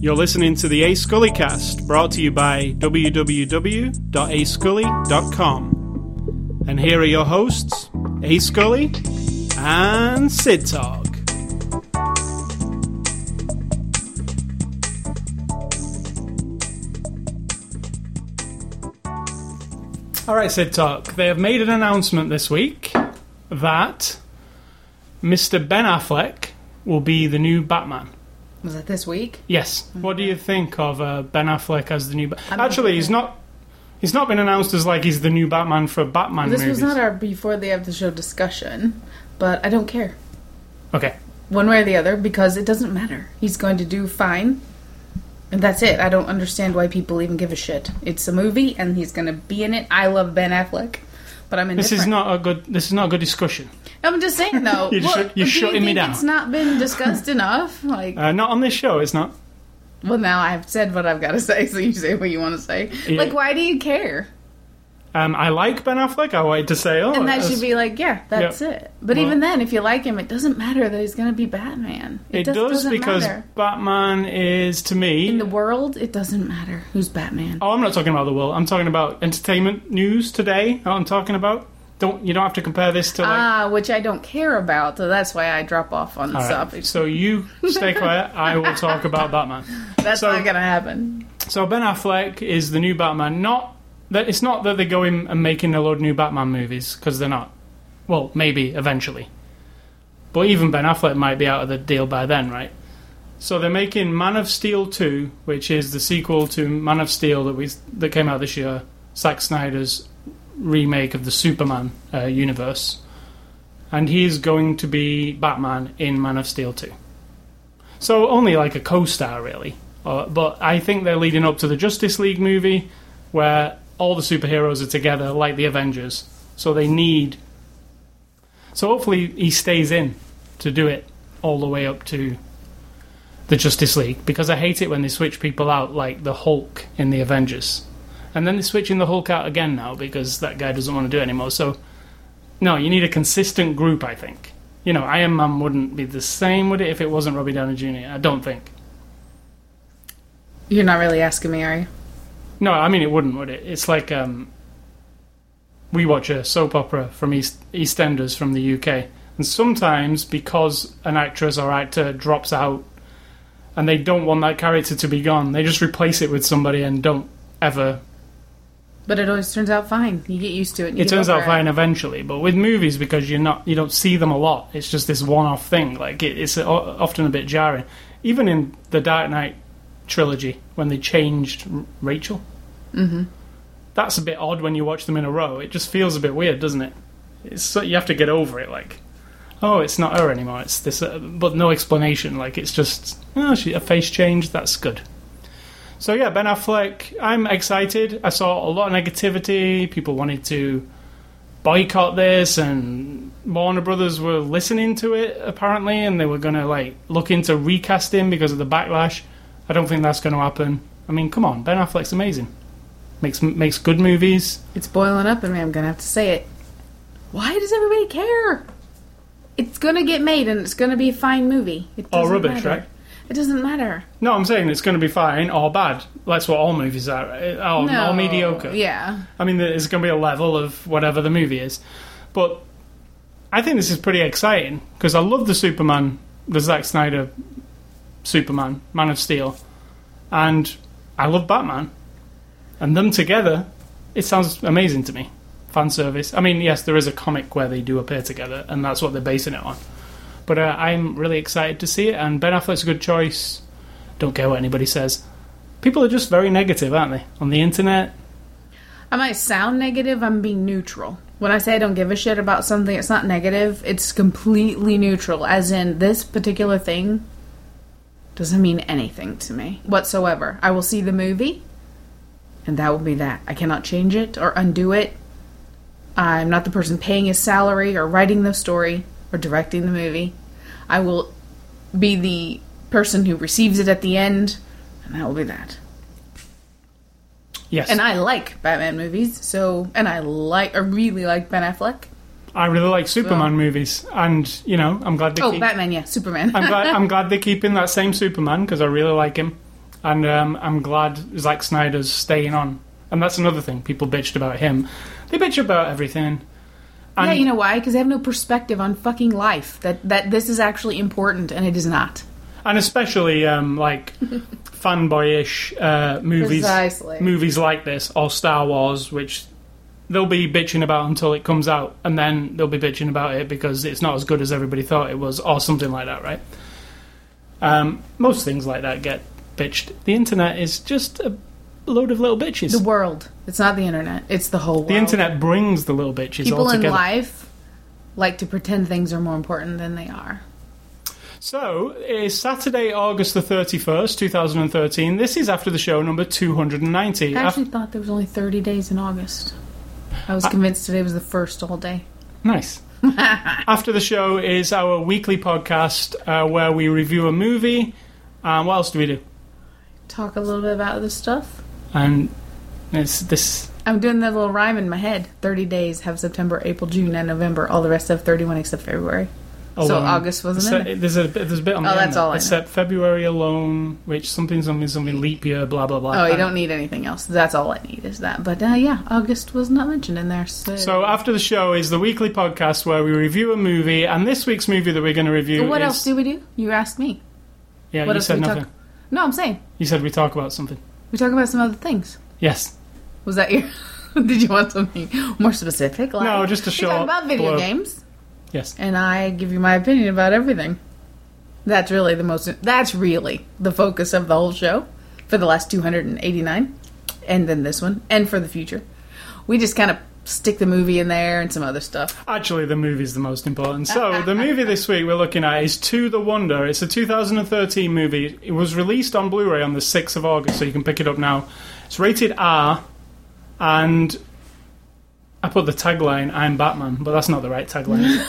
You're listening to the A Scully cast, brought to you by www.ascully.com. And here are your hosts, A Scully and Sid Talk. All right, Sid Talk. They have made an announcement this week that Mr. Ben Affleck will be the new Batman. Was it this week? Yes. What do you think of uh, Ben Affleck as the new? Ba- I'm Actually, he's not. He's not been announced as like he's the new Batman for Batman This movies. was not our before the of the show discussion, but I don't care okay. one way or the other because it doesn't matter. He's going to do fine, and that's it. I don't understand why people even give a shit. It's a movie, and he's going to be in it. I love Ben Affleck, but I'm This is not a good. This is not a good discussion. I'm just saying though. You're you're do you shutting me down. It's not been discussed enough. Like, Uh, not on this show. It's not. well, now I've said what I've got to say, so you say what you want to say. Yeah. Like, why do you care? Um, I like Ben Affleck. I wanted to say, oh, And that should be like, yeah, that's Yeah. it. But Well- even then, if you like him, it doesn't matter that he's going to be Batman. It, just does doesn't because matter. Batman is to me. in the world, it doesn't matter who's Batman. oh, I'm not talking about the world. I'm talking about entertainment news today. I'm talking about. Don't you don't have to compare this to like. Ah, which I don't care about, so that's why I drop off on the right, subject. So you stay quiet. I will talk about Batman. That's so- not going to happen. So Ben Affleck is the new Batman. Not that it's not that they're going and making a load of new Batman movies because they're not. Well, maybe eventually, but even Ben Affleck might be out of the deal by then, right? So they're making Man of Steel two, which is the sequel to Man of Steel that we that came out this year. Zack Snyder's remake of the Superman uh, universe, and he is going to be Batman in Man of Steel two. So only like a co-star, really. Uh, but I think they're leading up to the Justice League movie, where all the superheroes are together, like the Avengers. So they need. So hopefully he stays in to do it all the way up to the Justice League, because I hate it when they switch people out, like the Hulk in the Avengers, and then they're switching the Hulk out again now because that guy doesn't want to do it anymore. So no, you need a consistent group. I think. You know, Iron Man wouldn't be the same, would it, if it wasn't Robbie Downey Jr.? I don't think. You're not really asking me, are you? No, I mean it wouldn't, would it? It's like um, we watch a soap opera from East EastEnders from the UK, and sometimes because an actress or actor drops out, and they don't want that character to be gone, they just replace it with somebody and don't ever. But it always turns out fine. You get used to it. It turns out fine eventually, but with movies because you're not you don't see them a lot. It's just this one-off thing. Like it, it's often a bit jarring. Even in the Dark Knight trilogy, when they changed R- Rachel. Mm-hmm. that's a bit odd when you watch them in a row. It just feels a bit weird, doesn't it? It's so, you have to get over it. Like, oh, it's not her anymore. It's this, uh, but no explanation. Like, it's just oh, she a face change. That's good. So yeah, Ben Affleck. I'm excited. I saw a lot of negativity. People wanted to boycott this, and Warner Brothers were listening to it apparently, and they were going to like look into recasting because of the backlash. I don't think that's going to happen. I mean, come on, Ben Affleck's amazing. Makes makes good movies. It's boiling up in me. I'm gonna have to say it. Why does everybody care? It's gonna get made, and it's gonna be a fine movie. It Or doesn't rubbish, matter. right? It doesn't matter. No, I'm saying it's going to be fine or bad. That's what all movies are. right? Or, no. or mediocre. Yeah. I mean, there's going to be a level of whatever the movie is. But I think this is pretty exciting because I love the Superman, the Zack Snyder Superman, Man of Steel, and I love Batman. And them together, it sounds amazing to me. Fan service. I mean, yes, there is a comic where they do appear together, and that's what they're basing it on. But uh, I'm really excited to see it, and Ben Affleck's a good choice. Don't care what anybody says. People are just very negative, aren't they? On the internet, I might sound negative. I'm being neutral. When I say I don't give a shit about something, it's not negative. It's completely neutral. As in, this particular thing doesn't mean anything to me whatsoever. I will see the movie, and that will be that. I cannot change it or undo it. I'm not the person paying his salary or writing the story or directing the movie. I will be the person who receives it at the end, and that will be that. yes. And I like Batman movies, so and I like I really like Ben Affleck. I really like Superman movies, and you know, I'm glad they Oh, keep. Batman, yeah, Superman. I'm glad I'm glad they're keeping that same Superman because I really like him, and um, I'm glad Zack Snyder's staying on. And that's another thing people bitched about him. They bitch about everything. And yeah, you know why? Because they have no perspective on fucking life. That that this is actually important, and it is not. and especially um, like fanboyish uh, movies, Precisely. movies like this or Star Wars, which they'll be bitching about until it comes out, and then they'll be bitching about it because it's not as good as everybody thought it was, or something like that, right? Um, most things like that get bitched. The internet is just a load of little bitches. The world. It's not the internet. It's the whole world. The internet brings the little bitches People in life like to pretend things are more important than they are. So, it's Saturday, August the 31st, 2013. This is after the show number 290. I Af- actually thought there was only 30 days in August. I was convinced today was the first all day. Nice. After the show is our weekly podcast uh, where we review a movie. Um, what else do we do? Talk a little bit about this stuff. And it's this. I'm doing that little rhyme in my head. 30 days have September, April, June, and November. All the rest have 31 except February. So. August wasn't there. There's a bit- there's a bit on the Oh, that's all. Except February alone, which something something something leap year, blah blah blah. Oh, you don't need anything else. That's all I need is that. But uh, yeah, August was not mentioned in there. So, So after the show is the weekly podcast where we review a movie, and this week's movie that we're going to review. what is, else do we do? You asked me. Yeah, what you said we nothing. talk? No, I'm saying You said we talk about something. we talk about some other things. Yes. Was that your? Did you want something more specific? Like, No, just a we short talk about video blurb. games, Yes. and I give you my opinion about everything. That's really the most. That's really the focus of the whole show for the last 289, and then this one, and for the future. We just kind of stick the movie in there and some other stuff. Actually, the movie's the most important. So, the movie this week we're looking at is To the Wonder. It's a 2013 movie. It was released on Blu ray on the 6th of August, so you can pick it up now. It's rated R, and I put the tagline, I'm Batman, but that's not the right tagline.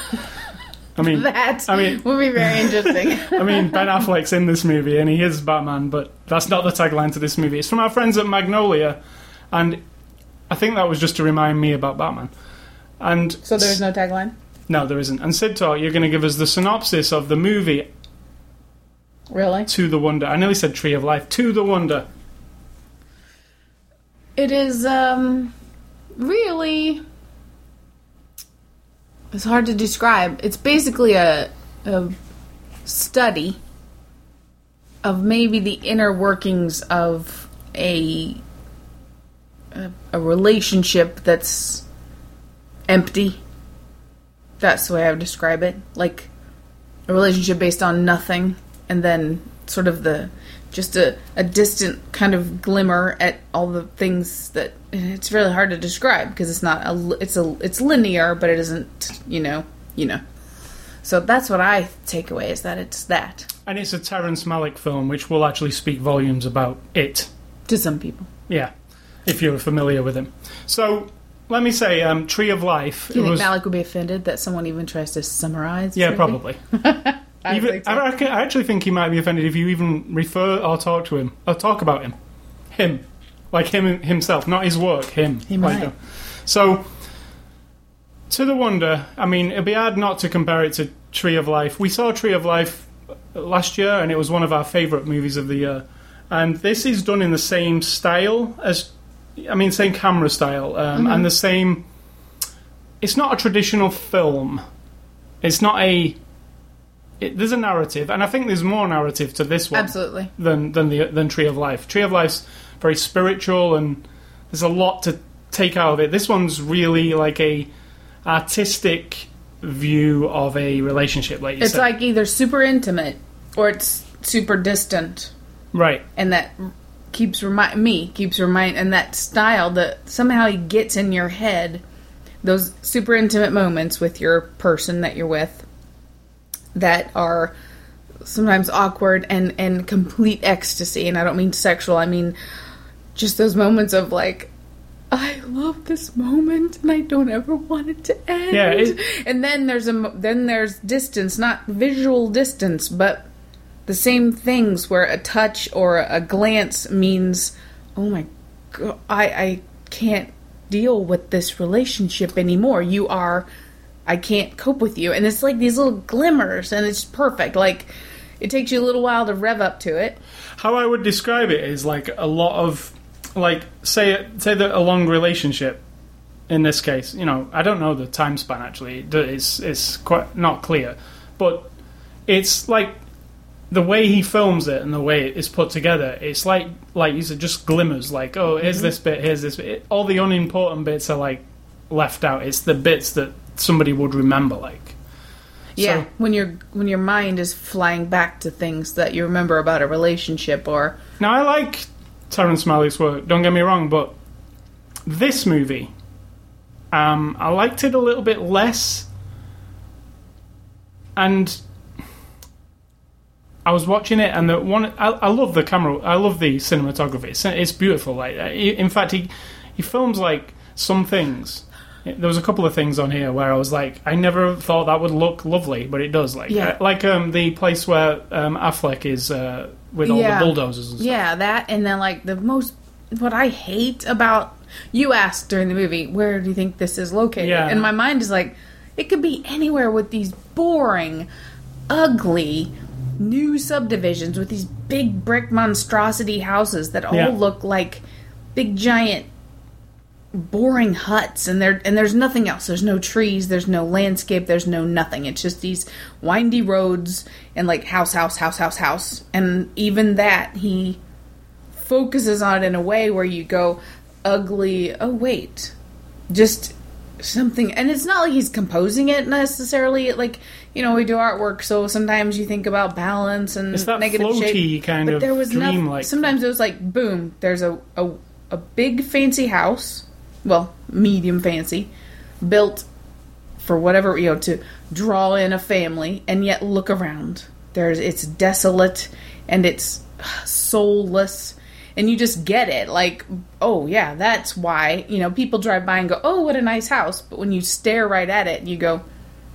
I mean, That I mean- would be very interesting. I mean, Ben Affleck's in this movie and he is Batman, but that's not the tagline to this movie. It's from our friends at Magnolia, and I think that was just to remind me about Batman. And so there's no tagline. no, there isn't. And Sid Talk, you're going to give us the synopsis of the movie Really? To the Wonder. I nearly said Tree of Life. To the Wonder. It is um really it's hard to describe. It's basically a a study of maybe the inner workings of a a, a relationship that's empty. That's the way I would describe it. Like a relationship based on nothing and then sort of the just a, a distant kind of glimmer at all the things that it's really hard to describe because it's not a it's a it's linear but it isn't you know you know so that's what i take away is that it's that And it's a Terrence Malick film, which will actually speak volumes about it. to some people Yeah, if you're familiar with him. So, let me say, um, Tree of Life. do you it think was, Malick would be offended that someone even tries to summarize yeah, probably. I Even, think so. I, reckon- I actually think he might be offended if you even refer or talk to him or talk about him, him, like him himself, not his work. Him. He might. uh, so, to the wonder, I mean, it'd be hard not to compare it to Tree of Life. We saw Tree of Life last year, and it was one of our favourite movies of the year. And this is done in the same style as, I mean, same camera style, um, and the same. It's not a traditional film. It's not a. It, there's a narrative, and I think there's more narrative to this one absolutely than than the than Tree of Life. Tree of Life's very spiritual, and there's a lot to take out of it. This one's really like a artistic view of a relationship, like you it's said. like either super intimate or it's super distant right, and that keeps remind me keeps remind and that style that somehow he gets in your head those super intimate moments with your person that you're with that are sometimes awkward and and complete ecstasy and I don't mean sexual I mean just those moments of like I love this moment and I don't ever want it to end. Yeah, it- and then there's a then there's distance, not visual distance, but the same things where a touch or a glance means, oh my god, I I can't deal with this relationship anymore. You are I can't cope with you. And it's like these little glimmers, and it's perfect. Like it takes you a little while to rev up to it. How I would describe it is like a lot of like say say that a long relationship. In this case, you know, I don't know the time span actually. It's it's quite not clear, but it's like the way he films it and the way it's put together, it's like like you said, just glimmers. Like, oh, here's Mm-hmm. this bit, here's this bit. All the unimportant bits are like left out. It's the bits that somebody would remember. Like, Yeah, So- when your when your mind is flying back to things that you remember about a relationship or now I like Terrence Malick's work. Don't get me wrong, but this movie, um, I liked it a little bit less, and. I was watching it, and the one I, I love the camera. I love the cinematography. It's, it's beautiful. Like, uh, in fact, he he films like some things. There was a couple of things on here where I was like, I never thought that would look lovely, but it does. Like, Yeah. like um, the place where um, Affleck is uh, with all Yeah. the bulldozers and stuff. yeah, that and then like the most what I hate about you asked during the movie, where do you think this is located? Yeah. And my mind is like, it could be anywhere with these boring, ugly new subdivisions with these big brick monstrosity houses that all Yeah. look like big giant boring huts and there and there's nothing else. There's no trees there's no landscape there's no nothing. It's just these windy roads and like house house house house house. And even that he focuses on it in a way where you go ugly. Oh wait. Just something. And it's not like he's composing it necessarily. Like you know we do artwork so sometimes you think about balance and It's that negative floaty shape kind but of there was nothing dream-like sometimes it was like boom there's a, a a big fancy house well medium fancy built for whatever you know to draw in a family and yet look around. There's it's desolate and it's soulless and you just get it. Like oh yeah that's why you know people drive by and go oh what a nice house. But when you stare right at it you go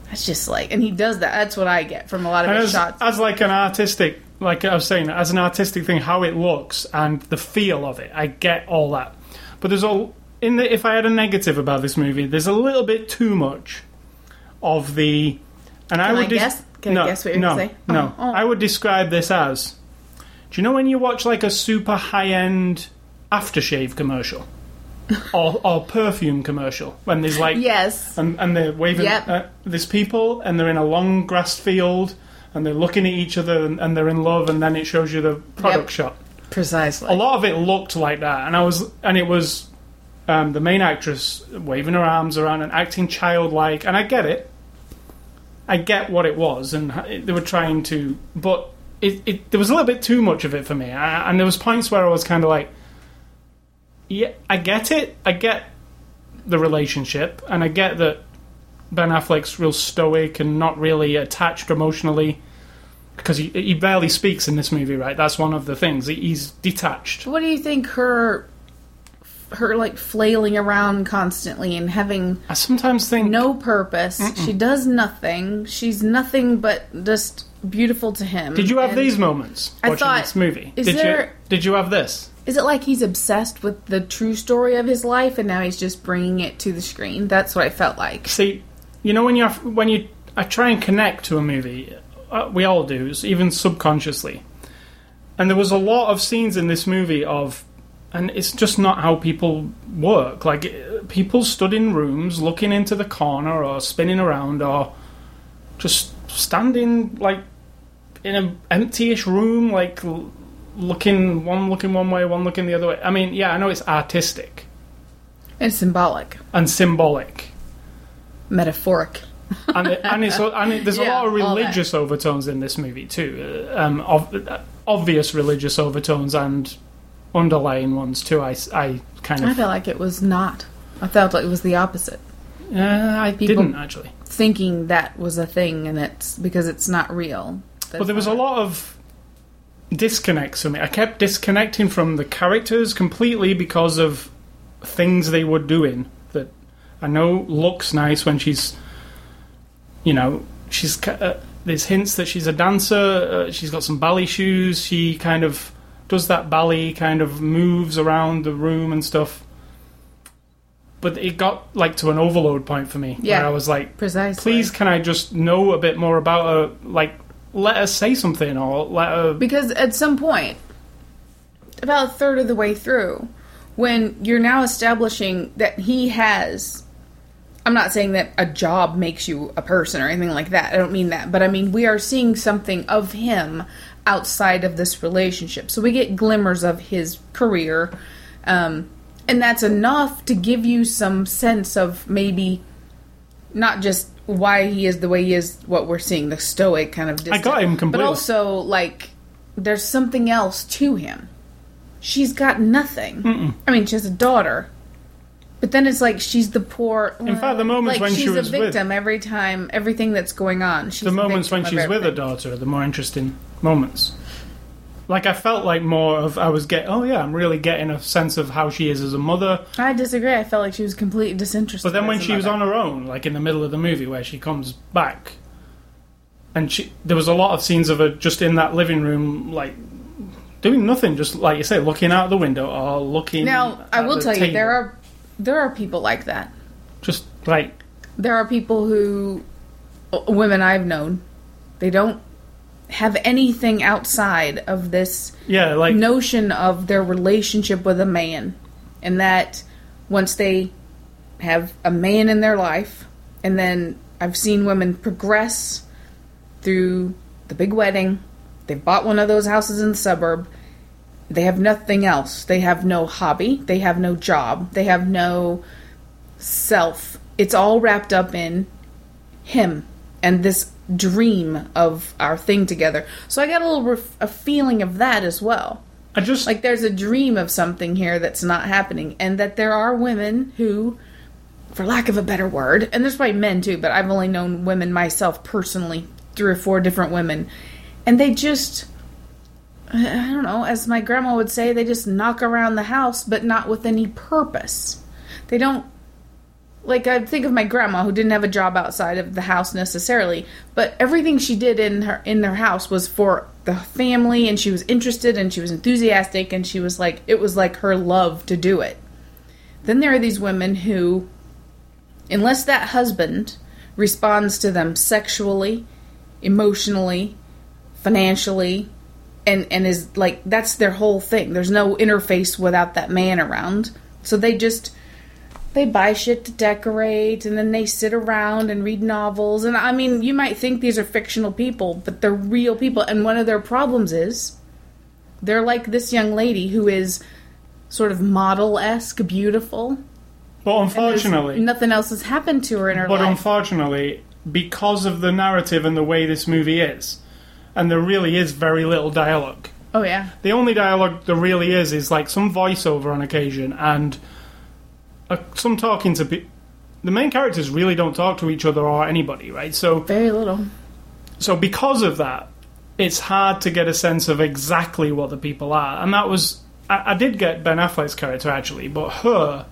that's just like and he does that. That's what i get from a lot of And his as, shots. as like an artistic, like I was saying, as an artistic thing, how it looks and the feel of it, I get all that. But there's all in the. If I had a negative about this movie, there's a little bit too much of the. And I Can would I dis- guess? Can I no, guess what you're no, say? No, Oh, oh. I would describe this as. Do you know when you watch like a super high end aftershave commercial, or or perfume commercial when there's like yes and, and they're waving. Yep. Uh, there's people, and they're in a long grass field, and they're looking at each other, and, and they're in love, and then it shows you the product Yep. shot. precisely A lot of it looked like that, and I was, and it was um, the main actress waving her arms around and acting childlike, and I get it. I get what it was, and they were trying to, but it, it there was a little bit too much of it for me, I, and there was points where I was kind of like, yeah, I get it, I get the relationship, and I get that Ben Affleck's real stoic and not really attached emotionally because he, he barely speaks in this movie, right? That's one of the things. He, he's detached. What do you think her her like flailing around constantly and having I sometimes think no purpose. She does nothing. She's nothing but just beautiful to him. Did you have And these moments I watching thought, this movie? is did you did you have this? Is it like he's obsessed with the true story of his life and now he's just bringing it to the screen? That's what I felt like. See, you know when you have, when you I try and connect to a movie, uh, we all do, even subconsciously. And there was a lot of scenes in this movie of, and it's just not how people work. Like people stood in rooms looking into the corner or spinning around or just standing like in an empty-ish room, like looking one looking one way, one looking the other way. I mean, yeah, I know it's artistic It's symbolic, and symbolic. metaphoric. and, it, and, it's, and it, there's a lot of religious overtones in this movie too. Uh, um, of, obvious religious overtones and underlying ones too. I, I kind of. I felt like it was not. I felt like it was the opposite. uh, I People- didn't actually. Thinking that was a thing and it's because it's not real. But there was a lot of disconnects for me. I kept disconnecting from the characters completely because of things they were doing that I know looks nice when she's, you know, she's uh, there's hints that she's a dancer. Uh, she's got some ballet shoes. She kind of does that ballet kind of moves around the room and stuff. but it got like to an overload point for me. Yeah. where I was like, Precisely. please, can I just know a bit more about her? Like, let her say something or let her. Because at some point, about a third of the way through, when you're now establishing that he has. I'm not saying that a job makes you a person or anything like that. I don't mean that. But I mean, we are seeing something of him outside of this relationship. So we get glimmers of his career. Um, and that's enough to give you some sense of maybe not just why he is the way he is, what we're seeing, the stoic kind of distant, got him But also, like, there's something else to him. She's got nothing. I mean, she has a daughter. But then it's like she's the poor. In fact, the moments like when she she's was a with- victim every time, everything that's going on. She's the moments when she's with her daughter are the more interesting moments. Like I felt like more of I was get oh yeah I'm really getting a sense of how she is as a mother. I disagree. I felt like she was completely disinterested. But then when as a she was mother. on her own, like in the middle of the movie where she comes back, and she there was a lot of scenes of her just in that living room like doing nothing, just like you say, looking out the window or looking. Now, I will tell you, there are there are people like that. just like There are people who uh, women I've known, they don't have anything outside of this yeah like notion of their relationship with a man, and that once they have a man in their life, and then I've seen women progress through the big wedding. They've bought one of those houses in the suburb. They have nothing else. They have no hobby. They have no job. They have no self. It's all wrapped up in him and this dream of our thing together. So I got a little ref- a feeling of that as well. I just Like there's a dream of something here that's not happening, and that there are women who, for lack of a better word, and there's probably men too, but I've only known women myself personally, three or four different women, and they just. I I don't know, as my grandma would say, they just knock around the house, but not with any purpose. They don't like I think of my grandma who didn't have a job outside of the house necessarily, but everything she did in her in their house was for the family and she was interested and she was enthusiastic and she was like it was like her love to do it. Then there are these women who unless that husband responds to them sexually, emotionally, financially, and and is like that's their whole thing. There's no interface without that man around. So they just they buy shit to decorate and then they sit around and read novels and I mean you might think these are fictional people, but they're real people and one of their problems is they're like this young lady who is sort of model-esque beautiful. but unfortunately, nothing else has happened to her in her But life. unfortunately, because of the narrative and the way this movie is, and there really is very little dialogue. oh yeah. The only dialogue there really is is like some voiceover on occasion and Uh, some talking to people. The main characters really don't talk to each other or anybody, right? So, Very little. so because of that, it's hard to get a sense of exactly what the people are. And that was, I, I did get Ben Affleck's character actually, but her,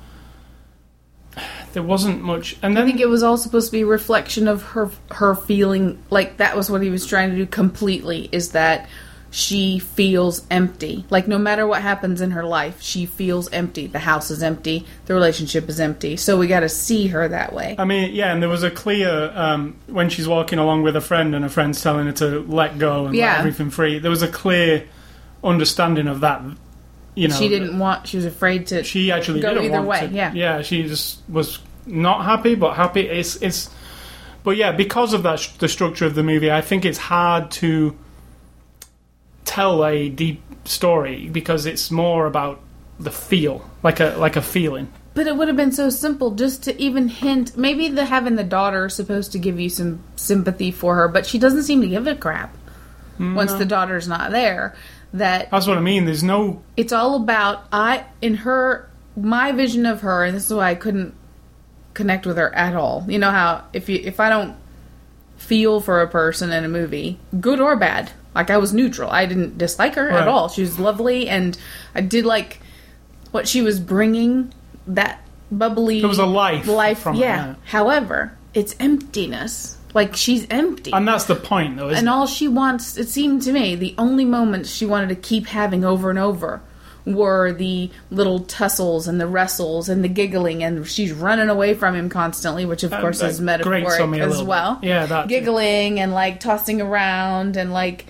there wasn't much. And I think it was all supposed to be a reflection of her her feeling like that was what he was trying to do completely is that she feels empty. Like no matter what happens in her life, she feels empty. The house is empty, the relationship is empty. So we got to see her that way. I mean, yeah, and there was a clear um, when she's walking along with a friend, and a friend's telling her to let go and Yeah. let everything free. There was a clear understanding of that. You know, she didn't want she was afraid to She actually go didn't either want way, to. yeah. yeah. She just was not happy, but happy. It's it's. But yeah, because of that, the structure of the movie, I think it's hard to tell a deep story because it's more about the feel, like a like a feeling. But it would have been so simple just to even hint. Maybe the having the daughter is supposed to give you some sympathy for her, but she doesn't seem to give a crap once the daughter's not there. That That's what I mean. There's no it's all about I in her my vision of her, and this is why I couldn't connect with her at all. You know how if you if I don't feel for a person in a movie, good or bad, like I was neutral. I didn't dislike her Right. at all. She was lovely, and I did like what she was bringing. That bubbly. It was a life Life, from her, yeah. yeah. However, it's emptiness. Like she's empty. and that's the point, though. Isn't And all she wants, it seemed to me, the only moments she wanted to keep having over and over were the little tussles and the wrestles and the giggling, and she's running away from him constantly, which of course is metaphoric me as little bit. well. Yeah, that too. giggling and like tossing around and like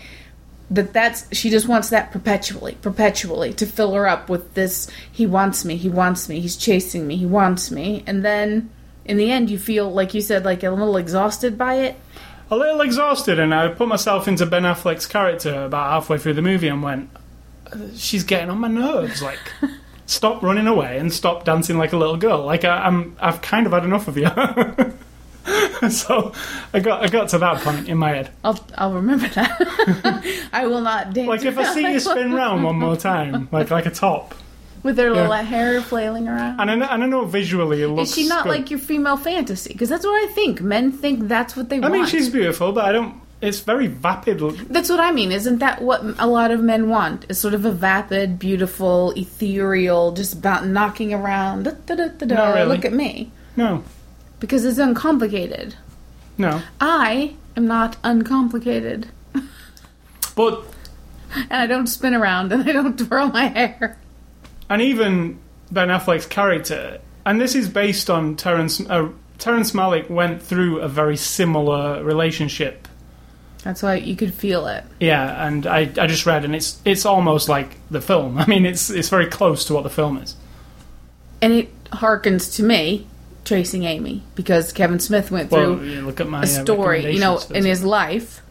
that that's she just wants that perpetually perpetually to fill her up with this he wants me he wants me he's chasing me he wants me and then in the end you feel like you said like a little exhausted by it a little exhausted, and I put myself into Ben Affleck's character about halfway through the movie and went, "She's getting on my nerves. Like, stop running away and stop dancing like a little girl. Like, I, I'm, I've kind of had enough of you." so, I got, I got to that point in my head. i'll i'll remember that i will not dance Like, if I see you spin round one more time, like, like a top, with her little Yeah. hair flailing around and I, know- and I know visually it looks. is she not good. like your female fantasy because that's what i think men think that's what they I want I mean, she's beautiful, but I don't. It's very vapid. That's what I mean. Isn't that what a lot of men want? Is sort of a vapid, beautiful, ethereal, just about knocking around. Da, da, da, da, da. Not really. Look at me, No, because it's uncomplicated. no. I am not uncomplicated, But and I don't spin around and I don't twirl my hair. and even Ben Affleck's character, and this is based on Terrence. Uh, Terrence Malick went through a very similar relationship. That's why you could feel it. Yeah, and I, I just read, and it's it's almost like the film. I mean, it's it's very close to what the film is. And it harkens to me, Chasing Amy, because Kevin Smith went Well, through you look at my a uh, story, you know, in his life,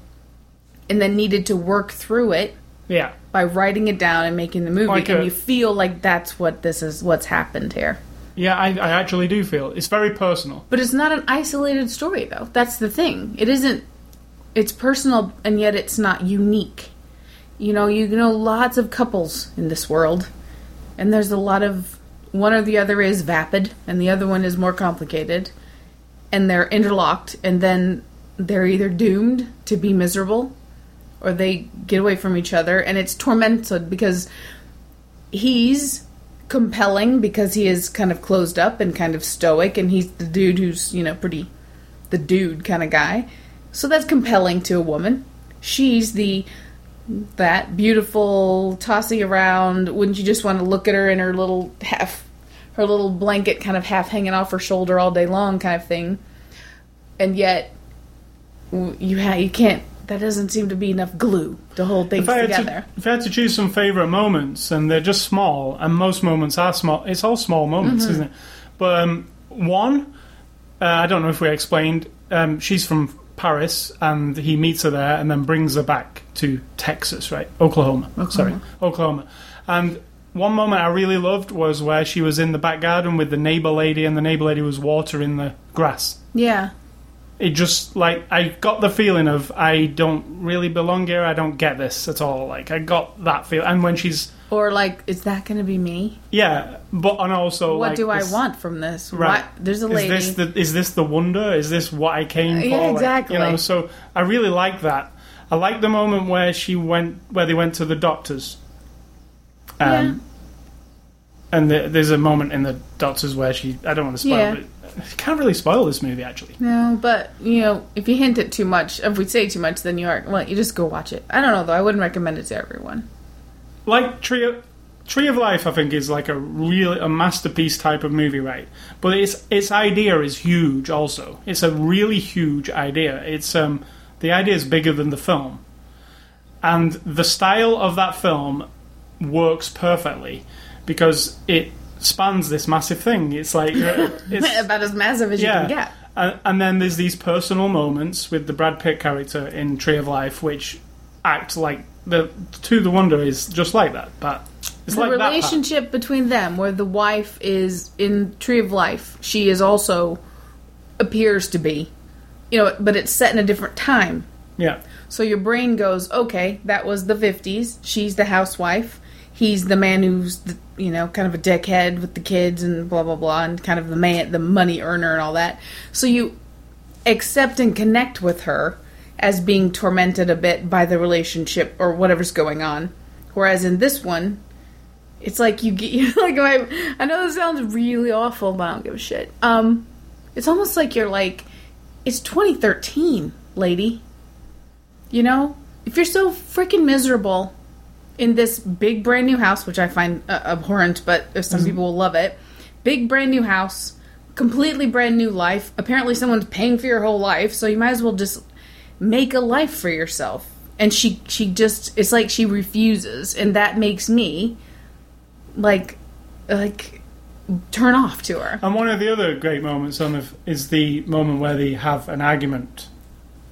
and then needed to work through it yeah, by writing it down and making the movie, Like and a- you feel like that's what this is, what's happened here. yeah. I, I actually do feel it's very personal. But it's not an isolated story, though. That's the thing. It isn't. It's personal, and yet it's not unique. You know, you know lots of couples in this world, and there's a lot of one or the other is vapid, and the other one is more complicated, and they're interlocked, and then they're either doomed to be miserable, or they get away from each other, and it's tormented because he's compelling because he is kind of closed up and kind of stoic and he's the dude who's you know pretty the dude kind of guy so that's compelling to a woman she's the that beautiful tossing around wouldn't you just want to look at her in her little half her little blanket kind of half hanging off her shoulder all day long kind of thing and yet you ha- you can't that doesn't seem to be enough glue to hold things If I, together to, if I had to choose some favorite moments, and they're just small, and most moments are small, it's all small moments, Mm-hmm. isn't it? But um, one, uh, I don't know if we explained, um, she's from Paris, and he meets her there, and then brings her back to Texas, right? Oklahoma. Sorry, Oklahoma. And one moment I really loved was where she was in the back garden with the neighbor lady, and the neighbor lady was watering the grass yeah it just like I got the feeling of I don't really belong here. I don't get this at all. Like I got that feel. And when she's Or like, is that going to be me? yeah, but and also what like, do I want from this? Right. What- There's a lady. Is this the is this the wonder? Is this what I came for? Yeah, Like, exactly. you know, so I really like that. I like the moment where she went where they went to the doctors. Um, Yeah. And the, there's a moment in the doctors where she I don't want to spoil Yeah. it. You can't really spoil this movie actually. no, but you know, if you hint it too much, if we say too much, then you are well. You just go watch it. I don't know though. I wouldn't recommend it to everyone. Like Tree of, Tree of Life, I think is like a real a masterpiece type of movie, right? But its its idea is huge. Also, it's a really huge idea. It's um the idea is bigger than the film, and the style of that film works perfectly because it spans this massive thing. It's like uh, it's, About as massive as you can get. And, and then there's these personal moments with the Brad Pitt character in Tree of Life, which act like the To the Wonder is just like that, but it's the like that. relationship between them, where the wife is in Tree of Life, she is also appears to be, you know, but it's set in a different time. Yeah, So your brain goes, okay, that was the 50s. She's the housewife. He's the man who's, the, you know, kind of a dickhead with the kids and blah, blah, blah, and kind of the man, the money earner and all that. So you accept and connect with her as being tormented a bit by the relationship or whatever's going on. Whereas in this one, it's like you get, like, I, I know this sounds really awful, but I don't give a shit. Um, it's almost like you're like, it's 2013, lady. You know, if you're so freaking miserable, in this big brand new house, which I find uh, abhorrent, but some people will love it. Big brand new house, completely brand new life. Apparently, someone's paying for your whole life, so you might as well just make a life for yourself. And she, she just, it's like she refuses, and that makes me, like, like, turn off to her. And one of the other great moments on of is the moment where they have an argument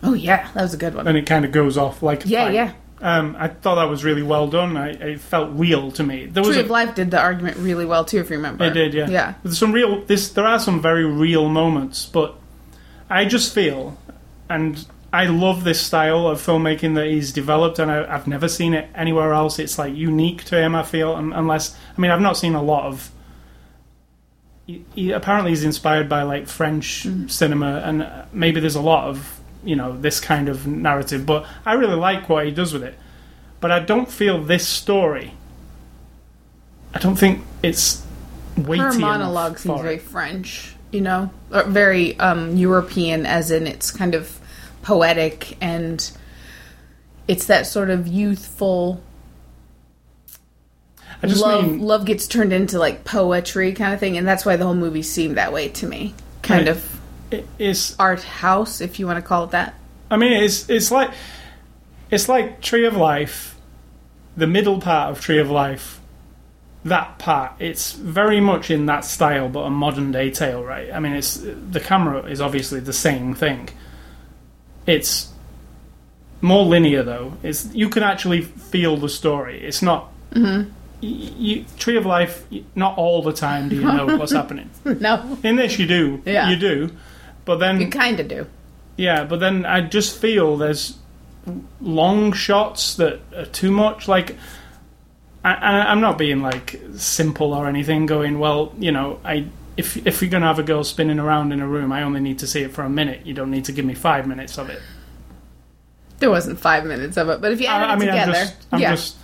Oh yeah, that was a good one. and it kind of goes off like Yeah, fight. yeah. Um, I thought that was really well done. I, it felt real to me. There was Tree of Life did the argument really well too, if you remember. It did, yeah. Yeah. There's some real. This there are some very real moments, but I just feel, and I love this style of filmmaking that he's developed, and I, I've never seen it anywhere else. It's like unique to him. I feel, unless I mean, I've not seen a lot of. He, he, apparently, he's inspired by like French cinema, and maybe there's a lot of you know this kind of narrative. But I really like what he does with it. But I don't feel this story. I don't think it's weighty Her monologue seems very. French, you know, or very um, European, as in it's kind of poetic and it's that sort of youthful I just love. mean love gets turned into like poetry kind of thing, and that's why the whole movie seemed that way to me. Kind Right. of it- it's art house, if you want to call it that. I mean, it's it's like it's like Tree of Life, the middle part of Tree of Life. That part, it's very much in that style, but a modern day tale, right? I mean, it's the camera is obviously the same thing. It's more linear though. It's you can actually feel the story. It's not. Mm-hmm. y- You, Tree of Life, not all the time do you know what's happening. no, In this, you do. Yeah. You do. But then you kind of do. yeah, but then I just feel there's long shots that are too much. Like, I, I, I'm not being like simple or anything. Going well, you know, I if if you're gonna have a girl spinning around in a room, I only need to see it for a minute. You don't need to give me five minutes of it. There wasn't five minutes of it, but if you add I, I mean, together, I'm just, I'm yeah, just,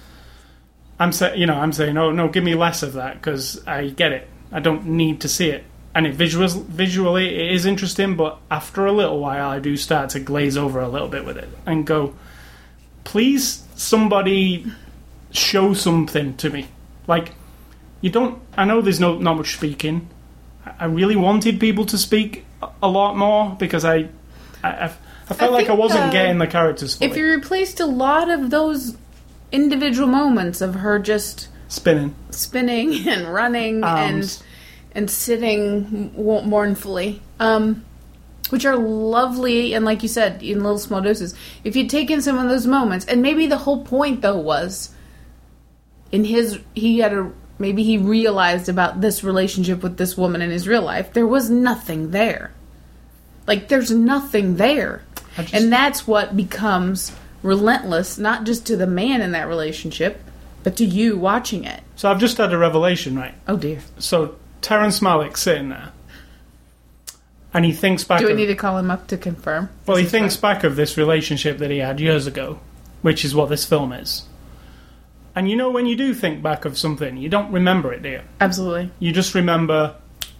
I'm saying, you know, I'm saying, oh no, give me less of that because I get it. I don't need to see it. And it visuals, visually, it is interesting, but after a little while, I do start to glaze over a little bit with it and go, please, somebody show something to me. Like, you don't. I know there's no not much speaking. I- I really wanted people to speak a- lot more because I, I, I I felt like I wasn't uh, getting the characters fully. if you replaced a lot of those individual moments of her just spinning. spinning and running Arms. and and sitting mournfully, um, which are lovely and like you said in little small doses. If you'd taken some of those moments, and maybe the whole point though was in his he had a maybe he realized about this relationship with this woman in his real life. There was nothing there. Like there's nothing there. Just- and that's what becomes relentless, not just to the man in that relationship, but to you watching it. So I've just had a revelation, right? Oh dear. So Terrence Malick's sitting there, and he thinks back. Do we of, need to call him up to confirm? well, he thinks right. back of this relationship that he had years ago, which is what this film is. And you know, when you do think back of something, you don't remember it, do you? Absolutely. You just remember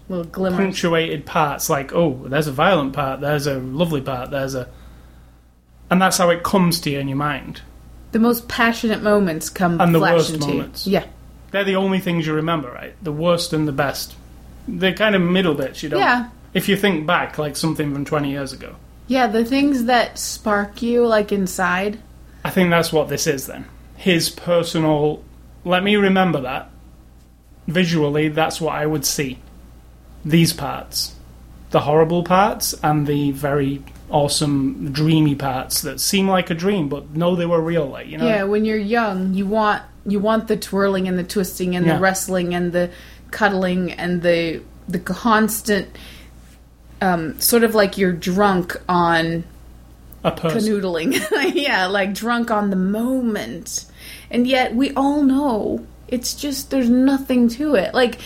Little glimmers. punctuated parts, like oh, there's a violent part, there's a lovely part, there's a, and that's how it comes to you in your mind. The most passionate moments come And the worst moments. You. Yeah. They're the only things you remember, right? The worst and the best. The kind of middle bits you don't. Yeah. If you think back, like something from 20 years ago. Yeah, the things that spark you like inside. I think that's what this is then. His personal. Let me remember that. Visually, that's what I would see. These parts. The horrible parts and the very awesome, dreamy parts that seem like a dream, but know they were real. Like, you know? Yeah, when you're young, you want you want the twirling and the twisting and Yeah. the wrestling and the cuddling and the the constant um, sort of like you're drunk on. Canoodling. yeah, like drunk on the moment. And yet we all know it's just there's nothing to it. Like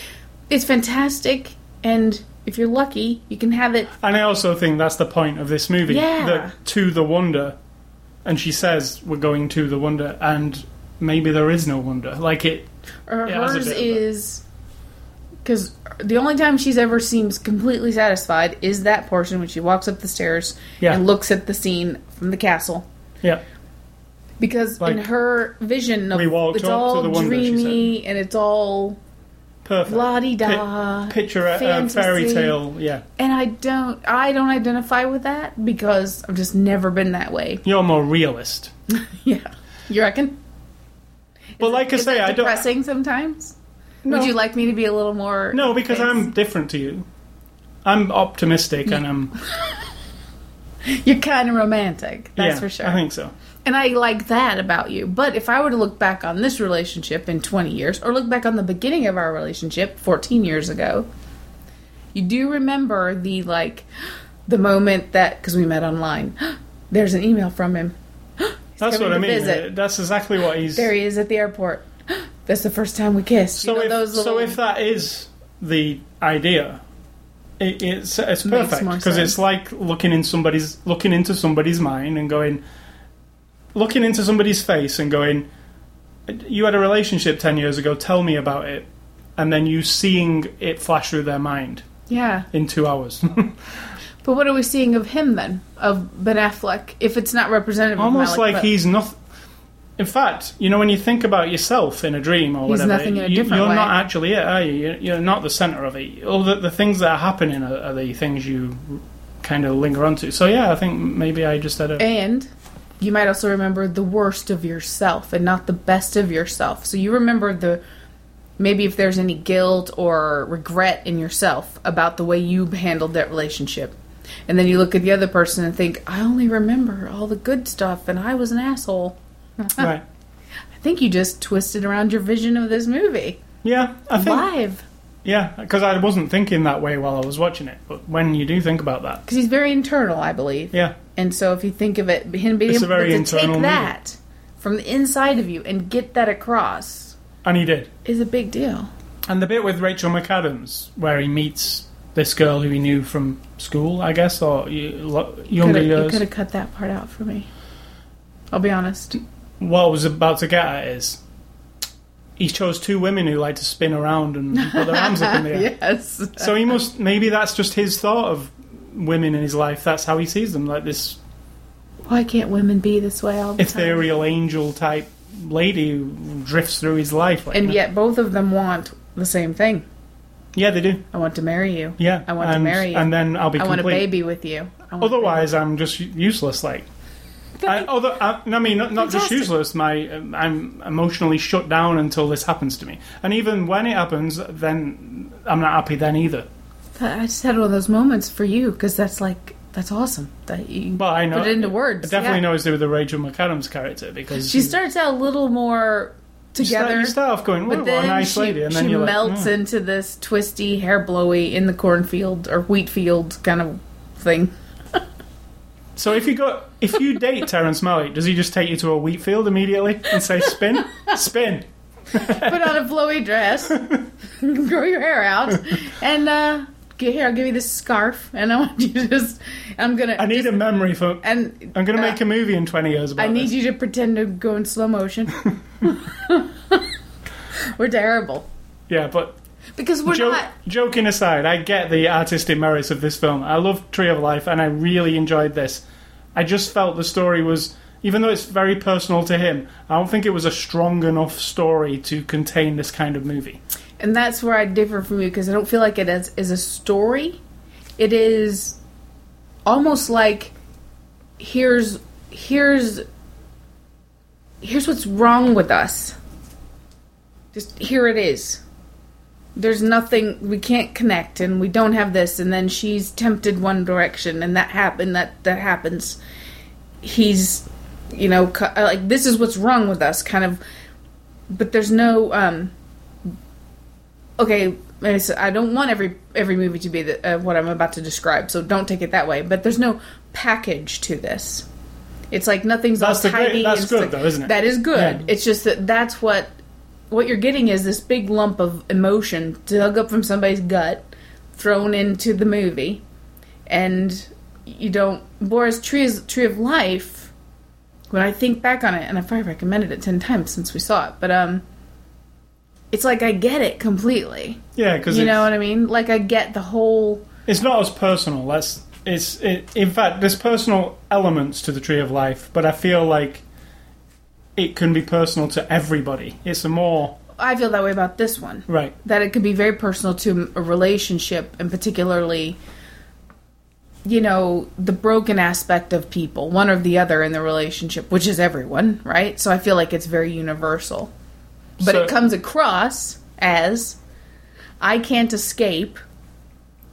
it's fantastic and if you're lucky, you can have it And I also think that's the point of this movie. Yeah. That to the wonder, and she says we're going to the wonder, and maybe there is no wonder. Like it, or It hers that. is because the only time she's ever seems completely satisfied is that portion when she walks up the stairs Yeah. and looks at the scene from the castle. yeah, Because in her vision of we walked it's all the wonder, she dreamy and it's all Perfect. la di da. Picture uh, uh, a, a fairy tale. Yeah, And I don't I don't identify with that because I've just never been that way. you're more realist. Yeah. You reckon? But like I say, I don't. depressing sometimes? No. Would you like me to be a little more No, because? I'm different to you. I'm optimistic and I'm. You're kind of romantic. That's yeah, for sure. I think so. And I like that about you. But if I were to look back on this relationship in 20 years, or look back on the beginning of our relationship 14 years ago, you do remember the, like, the moment that, because we met online, there's an email from him. That's what I mean. visit. That's exactly what he's. There he is at the airport. That's the first time we kissed. so you know, if those so if that is the idea, it, it's it's perfect because it's like looking in somebody's looking into somebody's mind and going, looking into somebody's face and going, you had a relationship ten years ago. Tell me about it, and then you seeing it flash through their mind Yeah. in two hours. But what are we seeing of him then? Of Ben Affleck? If it's not representative Almost of like Malick, he's not. In fact, you know, when you think about yourself in a dream or He's whatever, you, you're way. not actually it, are you? You're, you're not the center of it. All the, the things that are happening are, are the things you kind of linger onto. So yeah, I think maybe I just had a. And you might also remember the worst of yourself and not the best of yourself. So you remember the maybe if there's any guilt or regret in yourself about the way you handled that relationship. And then you look at the other person and think, I only remember all the good stuff and I was an asshole. Right. I think you just twisted around your vision of this movie. Yeah, I think. Live. Yeah, because I wasn't thinking that way while I was watching it. But when you do think about that, Because he's very internal, I believe. yeah, And so if you think of it, him being It's able to take movie. that from the inside of you and get that across and he did. is a big deal. And the bit with Rachel McAdams where he meets this girl who he knew from school, I guess, or younger Coulda- you could have cut that part out for me. I'll be honest. What I was about to get at is he chose two women who like to spin around and put their arms up in the air. yes. So he must maybe that's just his thought of women in his life. That's how he sees them, like this Why can't women be this way all the time? ethereal angel type lady who drifts through his life. Like, And yet both of them want the same thing. yeah, they do. I want to marry you. Yeah, I want to marry you. and then I'll be I want a baby with you. I want a Otherwise, I'm just useless. Like, I, other, I, I mean, not, not just useless. My, I'm emotionally shut down until this happens to me. And even when it happens, then I'm not happy then either. I just had one of those moments for you because that's like that's awesome. That you Well, I know. put it into words. It definitely yeah. knows to with the Rachel McAdams character because She starts out a little more you start, together. you start off going, "Well, But what a nice she, lady," and then she melts like, "Oh." into this twisty, hair blowy in the cornfield or wheat field kind of thing. So if you go, if you date Terrence Malick, does he just take you to a wheat field immediately and say, "Spin, spin"? Put on a flowy dress, grow your hair out, and uh, get here. I'll give you this scarf, and I want you to just. I'm gonna. I need just- a memory for. And I'm going to uh, make a movie in 20 years about I need this. you to pretend to go in slow motion. we're terrible Yeah, but because we're not. joking aside, I get the artistic merits of this film. I love Tree of Life, and I really enjoyed this. I just felt the story was, even though it's very personal to him, I don't think it was a strong enough story to contain this kind of movie. And that's where I differ from you because I don't feel like it is, is a story. It is almost like here's here's here's what's wrong with us. Just here it is. There's nothing we can't connect and we don't have this and then she's tempted one direction and that happen that that happens. He's you know cu- like this is what's wrong with us kind of but there's no um okay i don't want every every movie to be the, uh, what i'm about to describe so don't take it that way but there's no package to this it's like nothing's That's all the great- tidy that's good, though, isn't it? that is good Yeah. it's just that that's what what you're getting is this big lump of emotion dug up from somebody's gut thrown into the movie and you don't Boris tree, is, tree of life when i think back on it and i've probably recommended it 10 times since we saw it but um it's like i get it completely Yeah, because you know what i mean like i get the whole it's not as personal. That's it's it, in fact there's personal elements to the Tree of Life, but I feel like it can be personal to everybody. It's a more I feel that way about this one. right. That it could be very personal to a relationship, and particularly, you know, the broken aspect of people, one or the other in the relationship, which is everyone, right? So I feel like it's very universal. But So- it comes across as I can't escape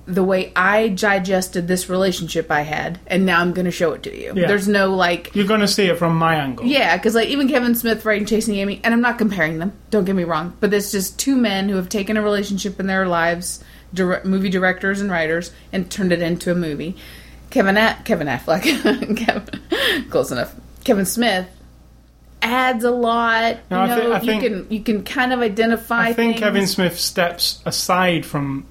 the way I digested this relationship I had, and now I'm going to show it to you. Yeah. There's no like, You're going to see it from my angle. yeah, because like even Kevin Smith writing Chasing Amy, and I'm not comparing them. Don't get me wrong, but it's just two men who have taken a relationship in their lives, dire- movie directors and writers, and turned it into a movie. Kevin A- Kevin Affleck, Kevin, close enough. Kevin Smith adds a lot. No, I you know, I think- you can you can kind of identify. I think things. Kevin Smith steps aside from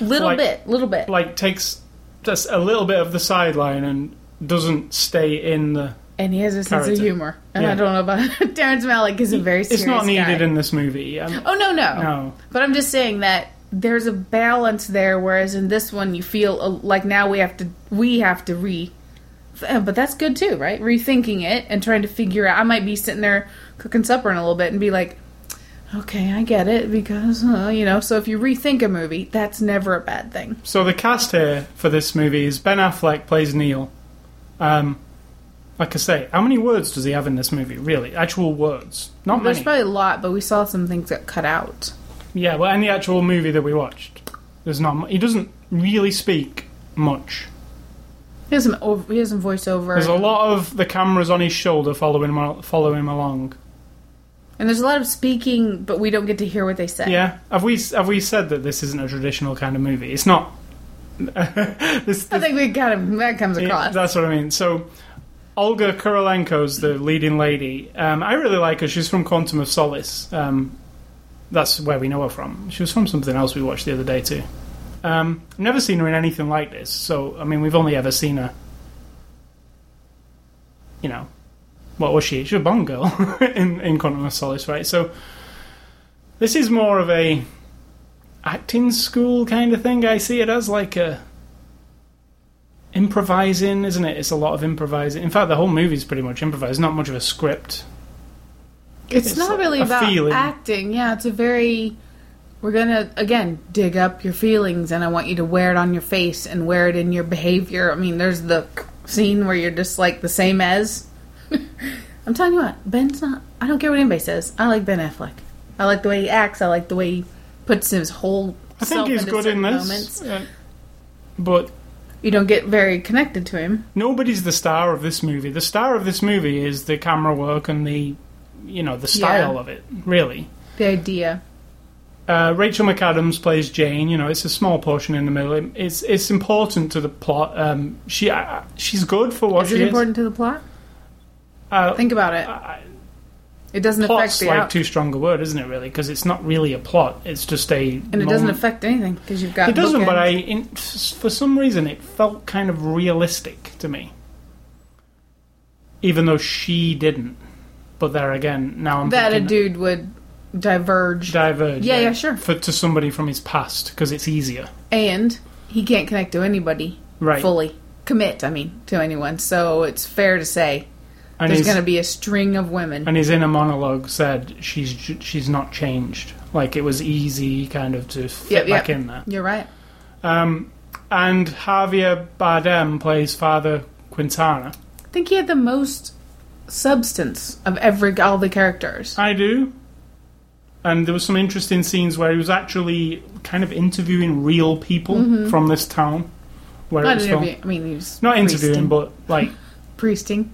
little like- bit, little bit. like takes just a little bit of the sideline and doesn't stay in the. and he has a sense of humor. And I don't know about Terrence Malick is a very serious It's not needed guy. in this movie. Um, Oh no, no, No. But I'm just saying that there's a balance there, whereas in this one you feel uh, like now we have to we have to re. uh, But that's good too, right? Rethinking it and trying to figure out. I might be sitting there cooking supper in a little bit and be like, "Okay, I get it," because uh, you know. So if you rethink a movie, that's never a bad thing. So the cast here for this movie is Ben Affleck plays Neil. Um, like I say, how many words does he have in this movie? Really, actual words? Not There's many. probably a lot, but we saw some things that cut out. Yeah, well, in the actual movie that we watched, there's not. mu- He doesn't really speak much. He has some over, he has some voiceover, There's a lot of the cameras on his shoulder following him, him along. And there's a lot of speaking, but we don't get to hear what they say. Yeah, have we have we said that this isn't a traditional kind of movie? It's not. this, I think we kind of that comes Yeah, across. that's what I mean. So, Olga Kurylenko's the leading lady. Um, I really like her. She's from Quantum of Solace. Um, that's where we know her from. She was from something else we watched the other day too. Um, I've never seen her in anything like this. So, I mean, we've only ever seen her. You know, what was she? She was a Bond girl in in Quantum of Solace, right? So, this is more of a acting school kind of thing. I see it as like a improvising, isn't it? It's a lot of improvising. In fact, the whole movie's pretty much improvised. Not much of a script. It's, It's not really about feeling. acting. Yeah, it's a very. We're gonna again dig up your feelings, and I want you to wear it on your face and wear it in your behavior. I mean, there's the scene where you're just like the same as. I'm telling you what, Ben's not. I don't care what anybody says. I like Ben Affleck. I like the way he acts. I like the way he puts his whole. I think self he's good in this, Moments. uh, but You don't get very connected to him. nobody's the star of this movie. The star of this movie is the camera work and the, you know, the style Yeah. of it. Really. The idea. Uh, Rachel McAdams plays Jane. You know, it's a small portion in the middle. It's it's important to the plot. Um, she uh, she's good for what Is she it is. important to the plot? Uh, Think about it. I- It doesn't plot's affect the like out- too strong a word, isn't it? Really, because it's not really a plot. It's just a and it doesn't affect anything because you've got. It doesn't, but. I, in, for some reason, it felt kind of realistic to me. Even though she didn't. But there again, now I'm that a dude would diverge diverge. Yeah, yeah, sure. For, to somebody from his past, because it's easier. and he can't connect to anybody Right. fully commit i mean to anyone so it's fair to say And there's going to be a string of women and his inner monologue said she's she's not changed. Like it was easy, kind of, to fit Yep, back yep. in there. you're right Um, and Javier Bardem plays Father Quintana. i think he had the most substance of every all the characters I do. And there was some interesting scenes where he was actually kind of interviewing real people from this town where it not was filmed. interview, i mean he was Not interviewing, but like priesting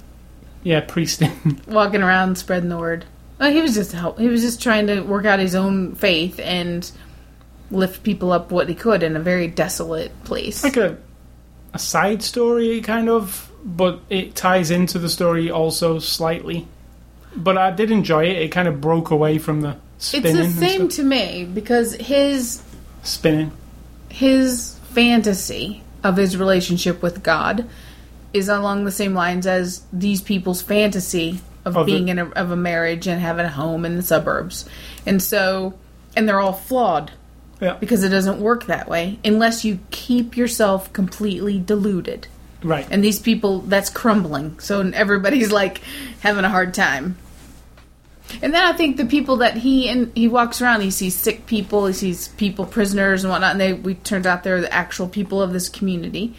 yeah, priesting. walking around spreading the word well, he was just help he was just trying to work out his own faith and lift people up what he could in a very desolate place like a a side story kind of, but it ties into the story also slightly. But I did enjoy it. It kind of broke away from the it's spinning. the same to me because his spinning. his fantasy of his relationship with God is along the same lines as these people's fantasy of the- being in a, of a marriage and having a home in the suburbs. And so and they're all flawed Yeah, because it doesn't work that way unless you keep yourself completely deluded. right. And these people that's crumbling. So everybody's like having a hard time. And then I think the people that he and he walks around, he sees sick people, he sees people, prisoners and whatnot, and they we turns out they're the actual people of this community,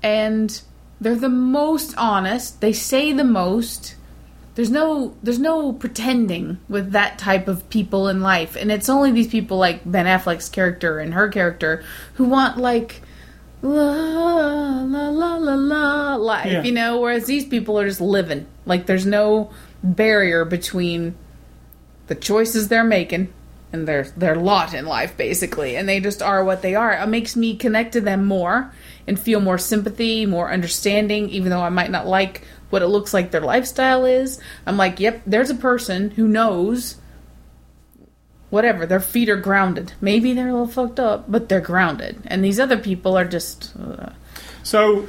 and they're the most honest. They say the most. There's no there's no pretending with that type of people in life, and it's only these people like Ben Affleck's character and her character who want like la la la la la life, Yeah. you know. Whereas these people are just living. Like there's no barrier between the choices they're making and their their lot in life basically. And they just are what they are. It makes me connect to them more and feel more sympathy more understanding even though i might not like what it looks like their lifestyle is. I'm like yep there's a person who knows whatever their feet are grounded. Maybe they're a little fucked up but they're grounded. And these other people are just uh, So,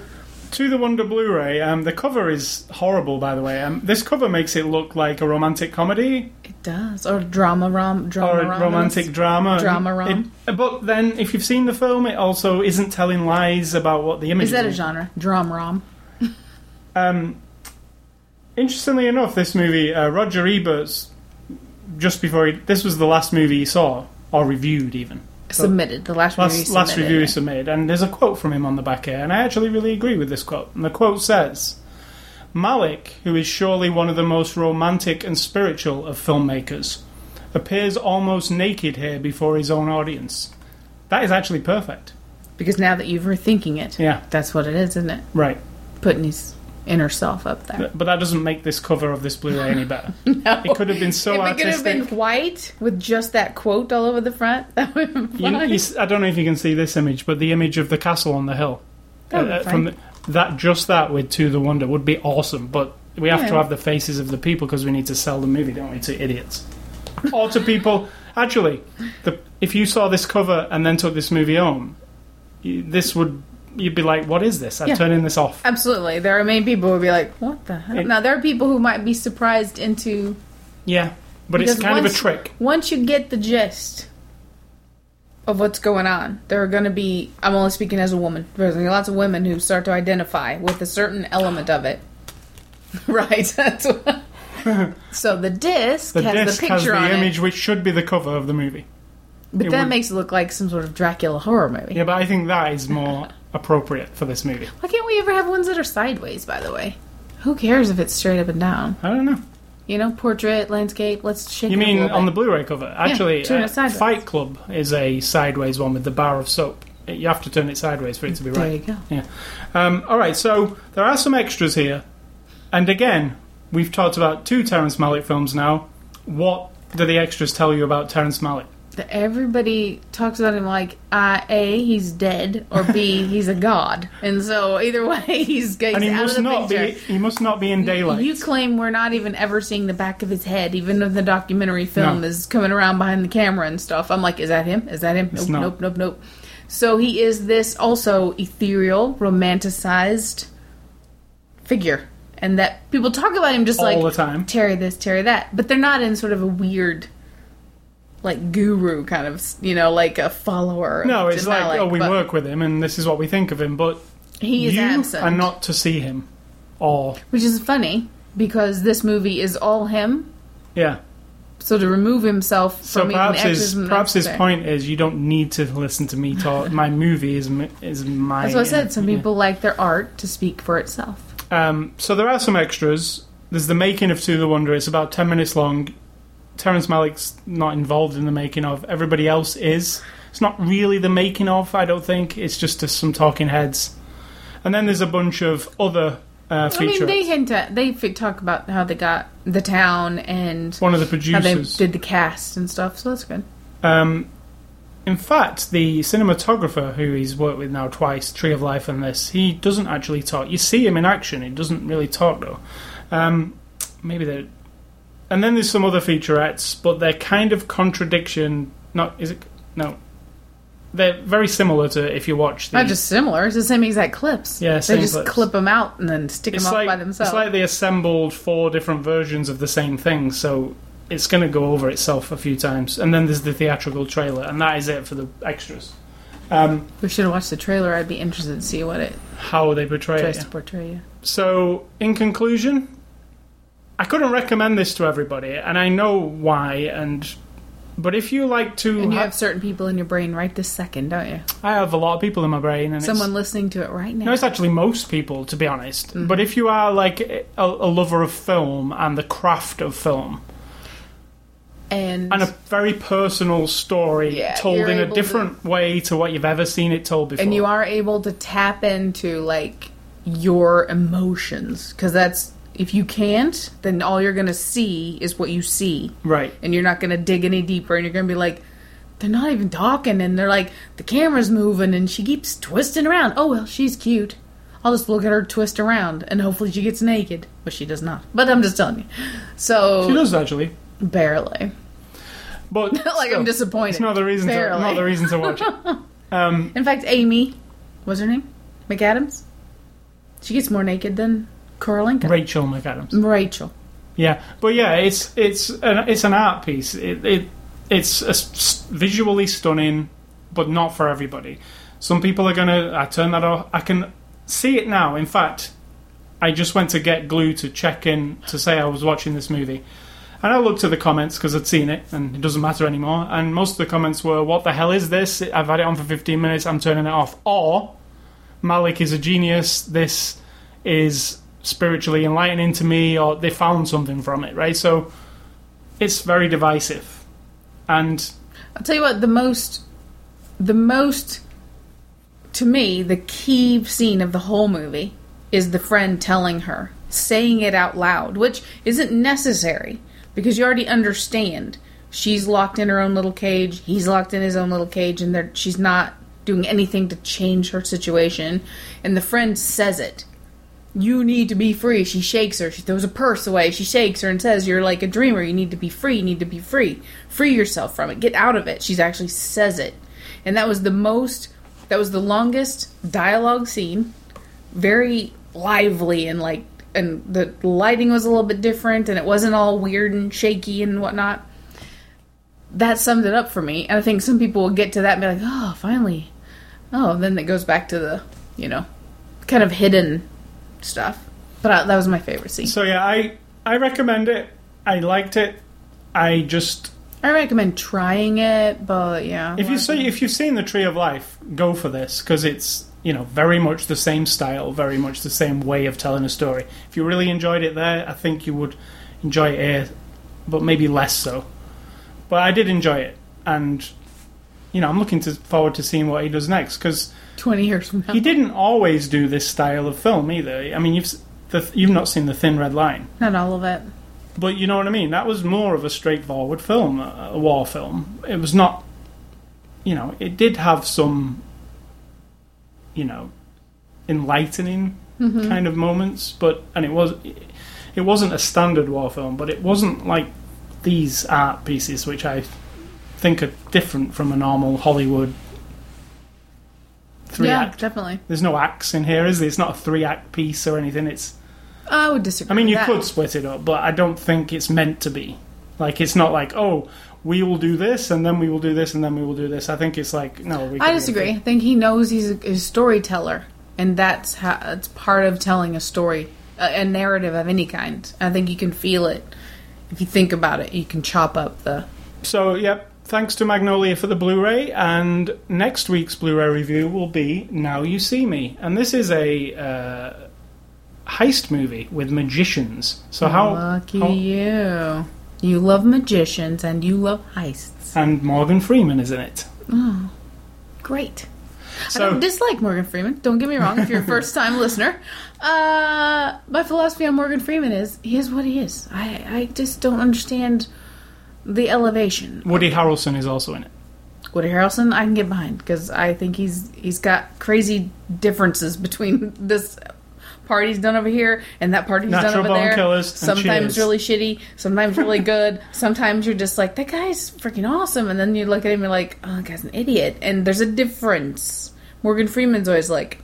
to the Wonder Blu-ray, um, the cover is horrible, by the way. Um, this cover makes it look like a romantic comedy. It does. Or drama rom drama or a romantic drama. Drama rom. It- but then, if you've seen the film, it also isn't telling lies about what the image is that a genre? Drama rom. Um, interestingly enough, this movie, uh, Roger Ebert's, just before he, this was the last movie he saw or reviewed, even submitted the last review last he last submitted. review he submitted, and there's a quote from him on the back here, and I actually really agree with this quote. And the quote says, "Malick, who is surely one of the most romantic and spiritual of filmmakers, appears almost naked here before his own audience. That is actually perfect. Because now that you've rethinking it, Yeah, that's what it is, isn't it? right. Putting his inner self up there. But that doesn't make this cover of this Blu-ray any better. No. It could have been so if it could have been white with just that quote all over the front, that would have been You, you I don't know if you can see this image, but the image of the castle on the hill, That uh, from the, that just that with To the Wonder would be awesome. But we have to have the faces of the people because we need to sell the movie, don't we? To idiots or to people. Actually, the, if you saw this cover and then took this movie home, this would you'd be like, "What is this? I'm Yeah. turning this off." Absolutely. There are many people who would be like, what the hell? It- now, there are people who might be surprised into. Yeah, but it's kind of a trick. Once you get the gist of what's going on, there are going to be. I'm only speaking as a woman. There's gonna be lots of women who start to identify with a certain element of it. right. That's what. so the disc The has disc the has picture the on image it, which should be the cover of the movie. but it that would- makes it look like some sort of Dracula horror movie. Yeah, but I think that is more appropriate for this movie. Why can't we ever have ones that are sideways? By the way, who cares if it's straight up and down? I don't know. You know, portrait, landscape. Let's shake. You mean on the bit. Blu-ray cover? Actually, it uh. Fight Club is a sideways one with the bar of soap. You have to turn it sideways for it to be right. There you go. Yeah. Um, all right. So there are some extras here, and again, we've talked about two Terrence Malick films now. What do the extras tell you about Terrence Malick? That everybody talks about him like uh, a he's dead or b he's a god and so either way he's, he's And he out must of the not picture be. He must not be in daylight. you claim we're not even ever seeing the back of his head even though the documentary film No. is coming around behind the camera and stuff i'm like is that him is that him nope nope nope nope so he is this also ethereal romanticized figure and that people talk about him just All like the time. Terry this, Terry that, but they're not in sort of a weird, like guru kind of, you know, like a follower. no, it's like, oh, we work with him, and this is what we think of him. But He is absent, are not to see him, or which is funny because this movie is all him. yeah. So to remove himself So from perhaps his perhaps his point is you don't need to listen to me talk. my movie is is my. That's what I said. Some yeah. people like their art to speak for itself. Um, so there are some extras. There's the making of To the Wonder. It's about ten minutes long. Terrence Malick's not involved in the making of. Everybody else is. It's not really the making of. I don't think. It's just uh, some talking heads. And then there's a bunch of other uh, I mean, they hint at they talk about how they got the town and one of the how they producers. did the cast and stuff. So that's good. Um, in fact, the cinematographer who he's worked with now twice, Tree of Life and this, he doesn't actually talk. You see him in action, he doesn't really talk though. Um, maybe they And then there's some other featurettes, but they're kind of contradiction. Not is it? No, they're very similar to if you watch the. Not just similar; it's the same exact clips. Yeah, they just clips. clip them out and then stick it's them off like by themselves. it's like they assembled four different versions of the same thing, so it's going to go over itself a few times. And then there's the theatrical trailer, and that is it for the extras. Um, we should have watched the trailer. I'd be interested to see what it how they portray tries it. to portray you. So, in conclusion, I couldn't recommend this to everybody, and I know why. And but if you like to, And you ha- have certain people in your brain right this second, don't you? I have a lot of people in my brain, and Someone It's, listening to it right now. no, it's actually most people, to be honest. Mm-hmm. But if you are like a, a lover of film and the craft of film, and and a very personal story Yeah, told you're in a able to- different way to what you've ever seen it told before, and you are able to tap into like your emotions because that's if you can't then all you're gonna see is what you see right. and you're not gonna dig any deeper and you're gonna be like they're not even talking and they're like the camera's moving and she keeps twisting around oh well she's cute i'll just look at her twist around and hopefully she gets naked but she does not but i'm just telling you so She does actually, barely but like still, i'm disappointed It's not the reason. To, not the reason to watch it. Um, In fact, Amy, what's her name? McAdams. She gets more naked than Kurylenko. Rachel McAdams. Rachel. Yeah, but yeah, it's it's an it's an art piece. It, it it's a s- visually stunning, but not for everybody. Some people are gonna. I turn that off. I can see it now. In fact, I just went to GetGlue to check in to say I was watching this movie, and I looked at the comments because I'd seen it, and it doesn't matter anymore. And most of the comments were, "What the hell is this? I've had it on for 15 minutes. I'm turning it off." Or Malick is a genius. This is spiritually enlightening to me, or they found something from it, right? So it's very divisive. And I'll tell you what, the most, the most, to me, the key scene of the whole movie is the friend telling her, saying it out loud, which isn't necessary because you already understand. She's locked in her own little cage, he's locked in his own little cage, and she's not doing anything to change her situation. And the friend says it. You need to be free. She shakes her. She throws a purse away. She shakes her and says, You're like a dreamer. You need to be free. You need to be free. Free yourself from it. Get out of it. She's actually says it. And that was the most, that was the longest dialogue scene. Very lively and like, and the lighting was a little bit different and it wasn't all weird and shaky and whatnot. That summed it up for me. And I think some people will get to that and be like, Oh, finally. Oh, then it goes back to the, you know, kind of hidden stuff. But I, that was my favorite scene. so yeah, I I recommend it. I liked it. I just I recommend trying it, but yeah. if you see if you've seen the Tree of Life, go for this because it's you know very much the same style, very much the same way of telling a story. If you really enjoyed it there, I think you would enjoy it here, but maybe less so. But I did enjoy it, and you know I'm looking to forward to seeing what he does next because twenty years from now, he didn't always do this style of film either. I mean you've the, you've not seen the Thin Red Line. not all of it. But you know what I mean? That was more of a straightforward film, a a war film. It was not, you know, it did have some, you know, enlightening mm-hmm. kind of moments, but and it was, it wasn't a standard war film, but it wasn't like these art pieces, which I think are different from a normal Hollywood three yeah, act. definitely. There's no acts in here, is there? It's not a three act piece or anything. It's I would disagree. I mean, you that. could split it up, but I don't think it's meant to be. Like, it's not like, oh, we will do this, and then we will do this, and then we will do this. I think it's like, no, we I disagree. I think he knows he's a, a storyteller, and that's how it's part of telling a story, a, a narrative of any kind. I think you can feel it if you think about it. You can chop up the. So, yep, thanks to Magnolia for the Blu ray, and next week's Blu ray review will be Now You See Me. And this is a uh, heist movie with magicians. So, how. Lucky how- you. You love magicians and you love heists. and Morgan Freeman is in it. Oh, great. I don't dislike Morgan Freeman. Don't get me wrong. If you're a first time listener, uh, my philosophy on Morgan Freeman is he is what he is. I I just don't understand the elevation. Woody Harrelson is also in it. Woody Harrelson, I can get behind because I think he's he's got crazy differences between this party's done over here and that party's Natural done over Born there. Killers sometimes really shitty, sometimes really good. sometimes you're just like that guy's freaking awesome, and then you look at him and you're like, oh, that guy's an idiot. And there's a difference. Morgan Freeman's always like,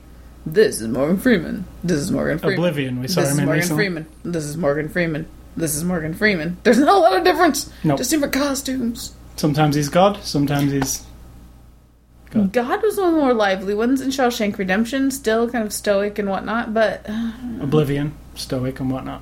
this is Morgan Freeman. This is Morgan Freeman. Oblivion, we saw This him is in Morgan recently. Freeman. This is Morgan Freeman. This is Morgan Freeman. There's not a lot of difference. Nope. Just different costumes. Sometimes he's God, sometimes he's. God. God was one of the more lively ones in Shawshank Redemption, still kind of stoic and whatnot, but uh, Oblivion, stoic and whatnot.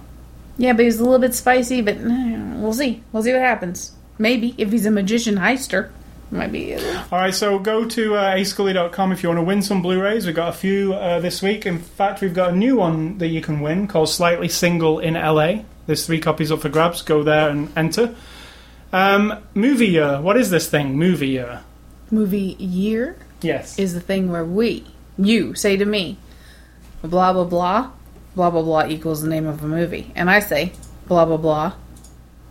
Yeah, but he's a little bit spicy, but eh, we'll see. We'll see what happens. Maybe if he's a magician heister, might be. All right, so go to uh, ascully.com if you want to win some Blu-rays. We've got a few uh, this week. In fact, we've got a new one that you can win called Slightly Single in LA. There's three copies up for grabs. Go there and enter. Um, movie year. What is this thing? Movie year. Movie year Yes. is the thing where we, you, say to me, blah blah blah, blah blah blah equals the name of a movie, and I say blah blah blah,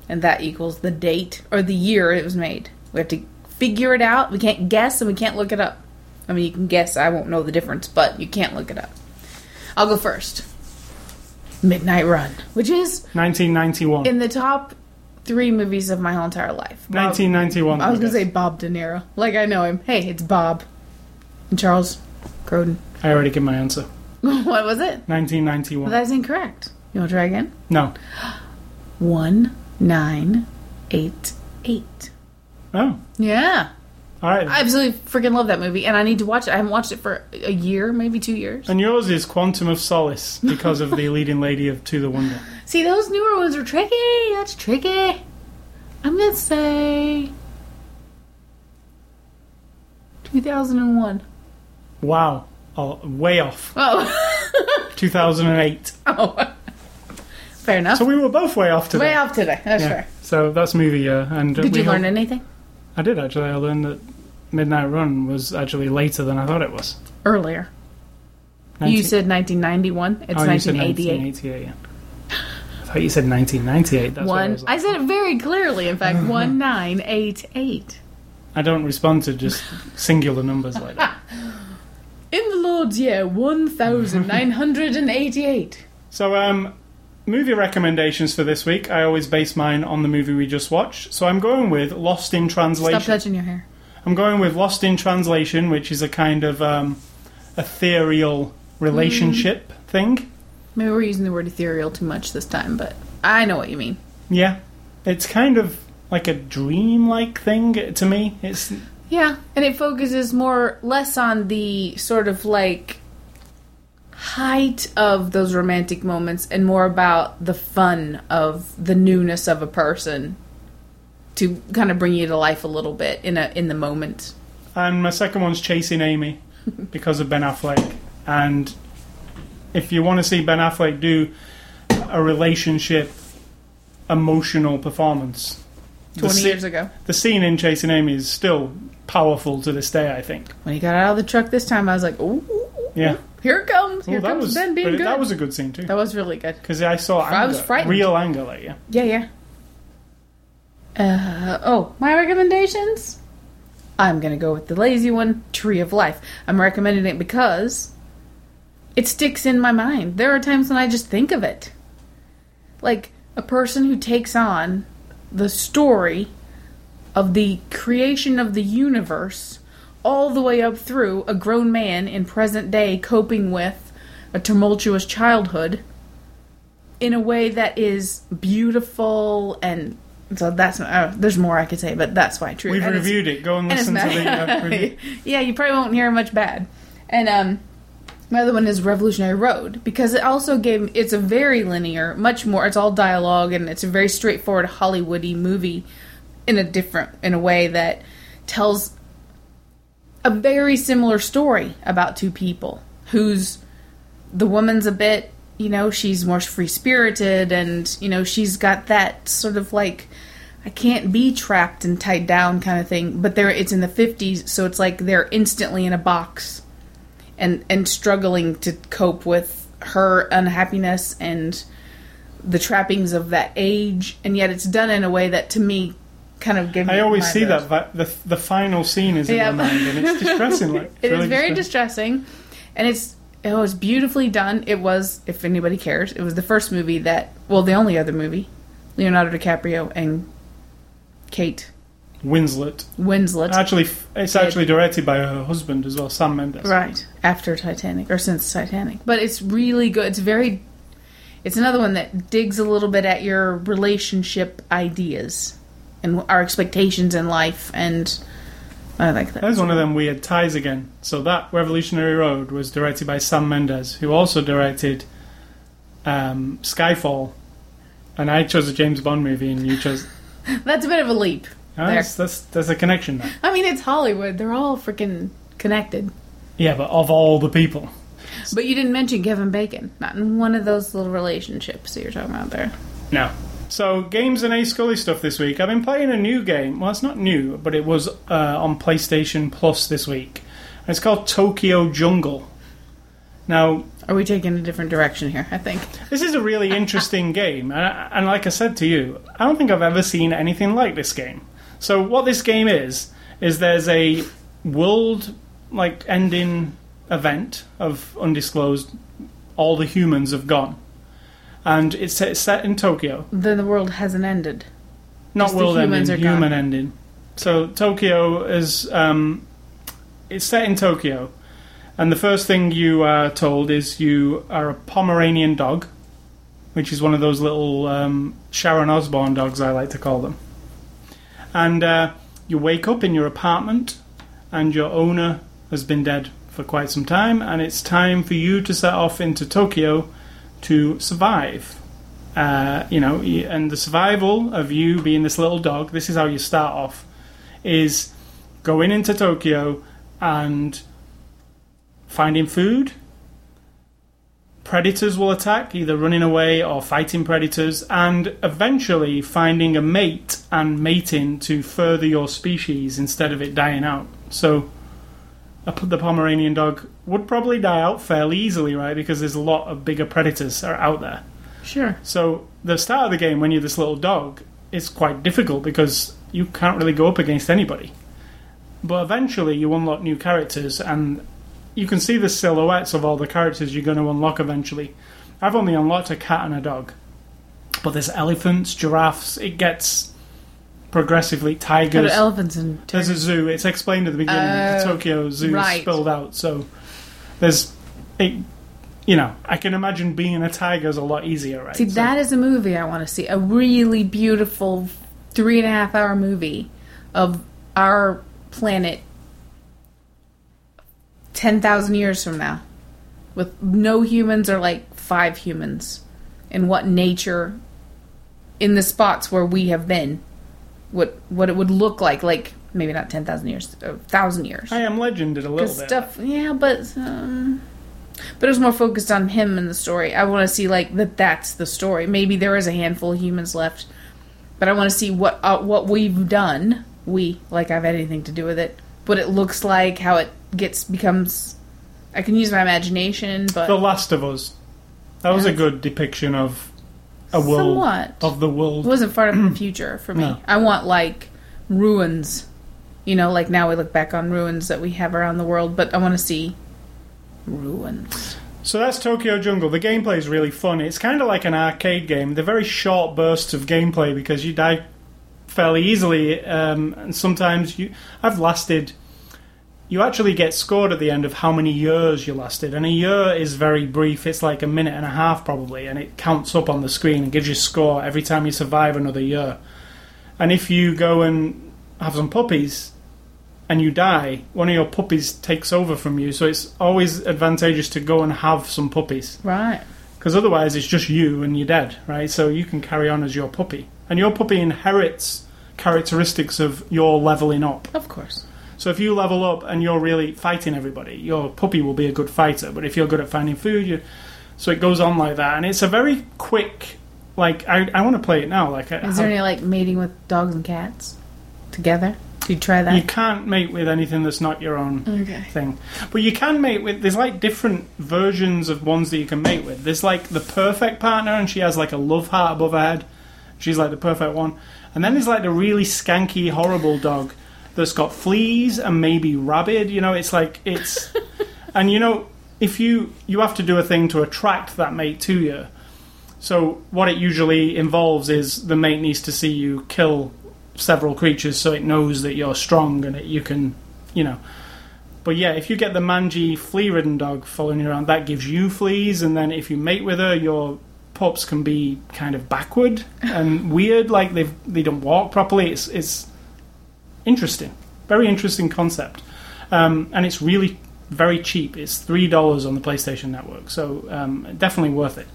and that equals the date or the year it was made. We have to figure it out. We can't guess and we can't look it up. I mean, you can guess. I won't know the difference, but you can't look it up. I'll go first. Midnight Run, which is 1991. in the top three movies of my whole entire life. Bob- 1991. I was gonna say Bob De Niro. Like I know him. Hey, it's Bob. And Charles Grodin. I already gave my answer. what was it? 1991. That's incorrect. You want to try again? no. One nine eight eight. Oh. Yeah, All right. I absolutely freaking love that movie, and I need to watch it. I haven't watched it for a year, maybe two years. and yours is Quantum of Solace because of the leading lady of To the Wonder. See, those newer ones are tricky. That's tricky. I'm gonna say two thousand and one. Wow. Oh, way off. Oh, 2008. oh. Fair enough. So we were both way off today. Way off today. That's Yeah. fair. So that's movie year. And Did we you learn hope- anything I did actually. I learned that Midnight Run was actually later than I thought it was. earlier? 19 You said 1991. It's oh, you said 1988. 1988. Yeah. I thought you said 1998. That's what I, One. was I said it very clearly. In fact, one nine eight eight. I don't respond to just singular numbers like that. In the Lord's year, one thousand nine hundred and eighty-eight. So, um, movie recommendations for this week. I always base mine on the movie we just watched. So I'm going with Lost in Translation. Stop touching your hair. I'm going with Lost in Translation, which is a kind of um, ethereal relationship Mm. thing. Maybe we're using the word ethereal too much this time, but I know what you mean. Yeah, it's kind of like a dream-like thing to me. It's Yeah, and it focuses more less on the sort of like height of those romantic moments and more about the fun of the newness of a person to kind of bring you to life a little bit in a in the moment. and my second one's Chasing Amy because of Ben Affleck. And if you want to see Ben Affleck do a relationship emotional performance, the, 20 sce- years ago. the scene in Chasing Amy is still powerful to this day. I think. When he got out of the truck this time, I was like, "Ooh, Yeah. Here it comes! Here that comes was Ben being but good." that was a good scene too. That was really good. Because I saw anger, I was frightened. real anger like yeah. Yeah, yeah. Uh, oh, my recommendations? I'm gonna go with the lazy one, Tree of Life. I'm recommending it because it sticks in my mind. There are times when I just think of it. Like a person who takes on the story of the creation of the universe all the way up through a grown man in present day coping with a tumultuous childhood in a way that is beautiful and so that's uh, there's more I could say, but that's why true. We've And reviewed it. Go and and listen to the uh, review. yeah, you probably won't hear much bad. And um, my other one is Revolutionary Road because it also gave it's a very linear, much more. It's all dialogue and it's a very straightforward Hollywoody movie in a different in a way that tells a very similar story about two people who's the woman's a bit you know she's more free spirited and you know she's got that sort of like i can't be trapped and tied down kind of thing. But there it's in the 50s so it's like they're instantly in a box and and struggling to cope with her unhappiness and the trappings of that age. And yet it's done in a way that to me kind of gave me I always see those. that but the the final scene is in Yeah. my mind, and it's distressing. Like it's It is really very distressing. distressing, and it's it was beautifully done. It was, if anybody cares, it was the first movie that, well, the only other movie, Leonardo DiCaprio and Kate Winslet. Winslet, Actually, it's actually directed by her husband as well, Sam Mendes. right after Titanic or since Titanic. But it's really good. It's very, it's another one that digs a little bit at your relationship ideas and our expectations in life, and I like that. There's one of them weird ties again. So that Revolutionary Road was directed by Sam Mendes, who also directed um, Skyfall And I chose a James Bond movie, and you chose. That's a bit of a leap. Oh, that's that's a connection there. I mean, it's Hollywood. They're all freaking connected. Yeah, but of all the people, But you didn't mention Kevin Bacon. Not in one of those little relationships that you're talking about there. no. So games and A Scully stuff this week. I've been playing a new game. Well, it's not new, but it was uh, on PlayStation Plus this week. And it's called Tokyo Jungle. Now, Are we taking a different direction here? I think. This is a really interesting game, and, and like I said to you, I don't think I've ever seen anything like this game. So, what this game is is there's a world like ending event of undisclosed. All the humans have gone, and it's set, it's set in Tokyo. Then the world hasn't ended. Not Just the world humans ending, are gone. human ending. So Tokyo is um, it's set in Tokyo, and the first thing you are told is you are a Pomeranian dog, which is one of those little um, Sharon Osbourne dogs I like to call them. And uh, you wake up in your apartment, and your owner has been dead for quite some time, and it's time for you to set off into Tokyo to survive. Uh, you know, and the survival of you being this little dog, this is how you start off, is going into Tokyo and finding food. Predators will attack, either running away or fighting predators, and eventually finding a mate and mating to further your species instead of it dying out. So, the Pomeranian dog would probably die out fairly easily, right? Because there's a lot of bigger predators are out there. Sure. So the start of the game, when you're this little dog, is quite difficult because you can't really go up against anybody. But eventually, you unlock new characters, and you can see the silhouettes of all the characters you're going to unlock eventually. I've only unlocked a cat and a dog, but there's elephants, giraffes. It gets progressively tigers. to elephants and There's a zoo. It's explained at the beginning. the Oh, Tokyo Zoo right. spilled out. So there's, it, you know, I can imagine being a tiger is a lot easier, right? See, So- that is a movie I want to see. A really beautiful three and a half hour movie of our planet 10,000 years from now. With no humans or like five humans. And what nature in the spots where we have been. What what it would look like. Like, maybe not 10,000 years, a 1,000 years. I am Legend a little bit. stuff, yeah, but um, but it was more focused on him and the story. I want to see like that. That's the story. Maybe there is a handful of humans left, but I want to see what uh, what we've done. We like I've had anything to do with it. What it looks like, how it gets becomes. I can use my imagination, but The Last of Us. That was a good depiction of a world somewhat of the it world. wasn't far in the future for me. No. I want like ruins. You know, like now we look back on ruins that we have around the world, but I want to see ruins. So that's Tokyo Jungle. The gameplay is really fun. It's kind of like an arcade game. They're very short bursts of gameplay because you die fairly easily, um, and sometimes you. I've lasted. You actually get scored at the end of how many years you lasted, and a year is very brief. It's like a minute and a half probably, and it counts up on the screen and gives you a score every time you survive another year. And if you go and have some puppies, and you die, one of your puppies takes over from you. So it's always advantageous to go and have some puppies. Right. Because otherwise it's just you and you're dead, right? So you can carry on as your puppy. And your puppy inherits characteristics of your leveling up. Of course. So if you level up and you're really fighting everybody, your puppy will be a good fighter. But if you're good at finding food, you... so it goes on like that. And it's a very quick, like, I, I want to play it now. Like, I- Is there any like mating with dogs and cats together? Did you try that? you can't mate with anything that's not your own Okay. thing. But you can mate with. There's like different versions of ones that you can mate with. There's like the perfect partner, and she has like a love heart above her head. She's like the perfect one. And then there's like the really skanky, horrible dog that's got fleas and maybe rabid. You know, it's like it's. and you know, if you you have to do a thing to attract that mate to you. So what it usually involves is the mate needs to see you kill several creatures so it knows that you're strong and that you can, you know. But yeah, if you get the mangy flea-ridden dog following you around, that gives you fleas, and then if you mate with her, your pups can be kind of backward and weird, like they they don't walk properly. It's it's interesting, very interesting concept, um, and it's really very cheap. It's three dollars on the PlayStation Network, so um, definitely worth it.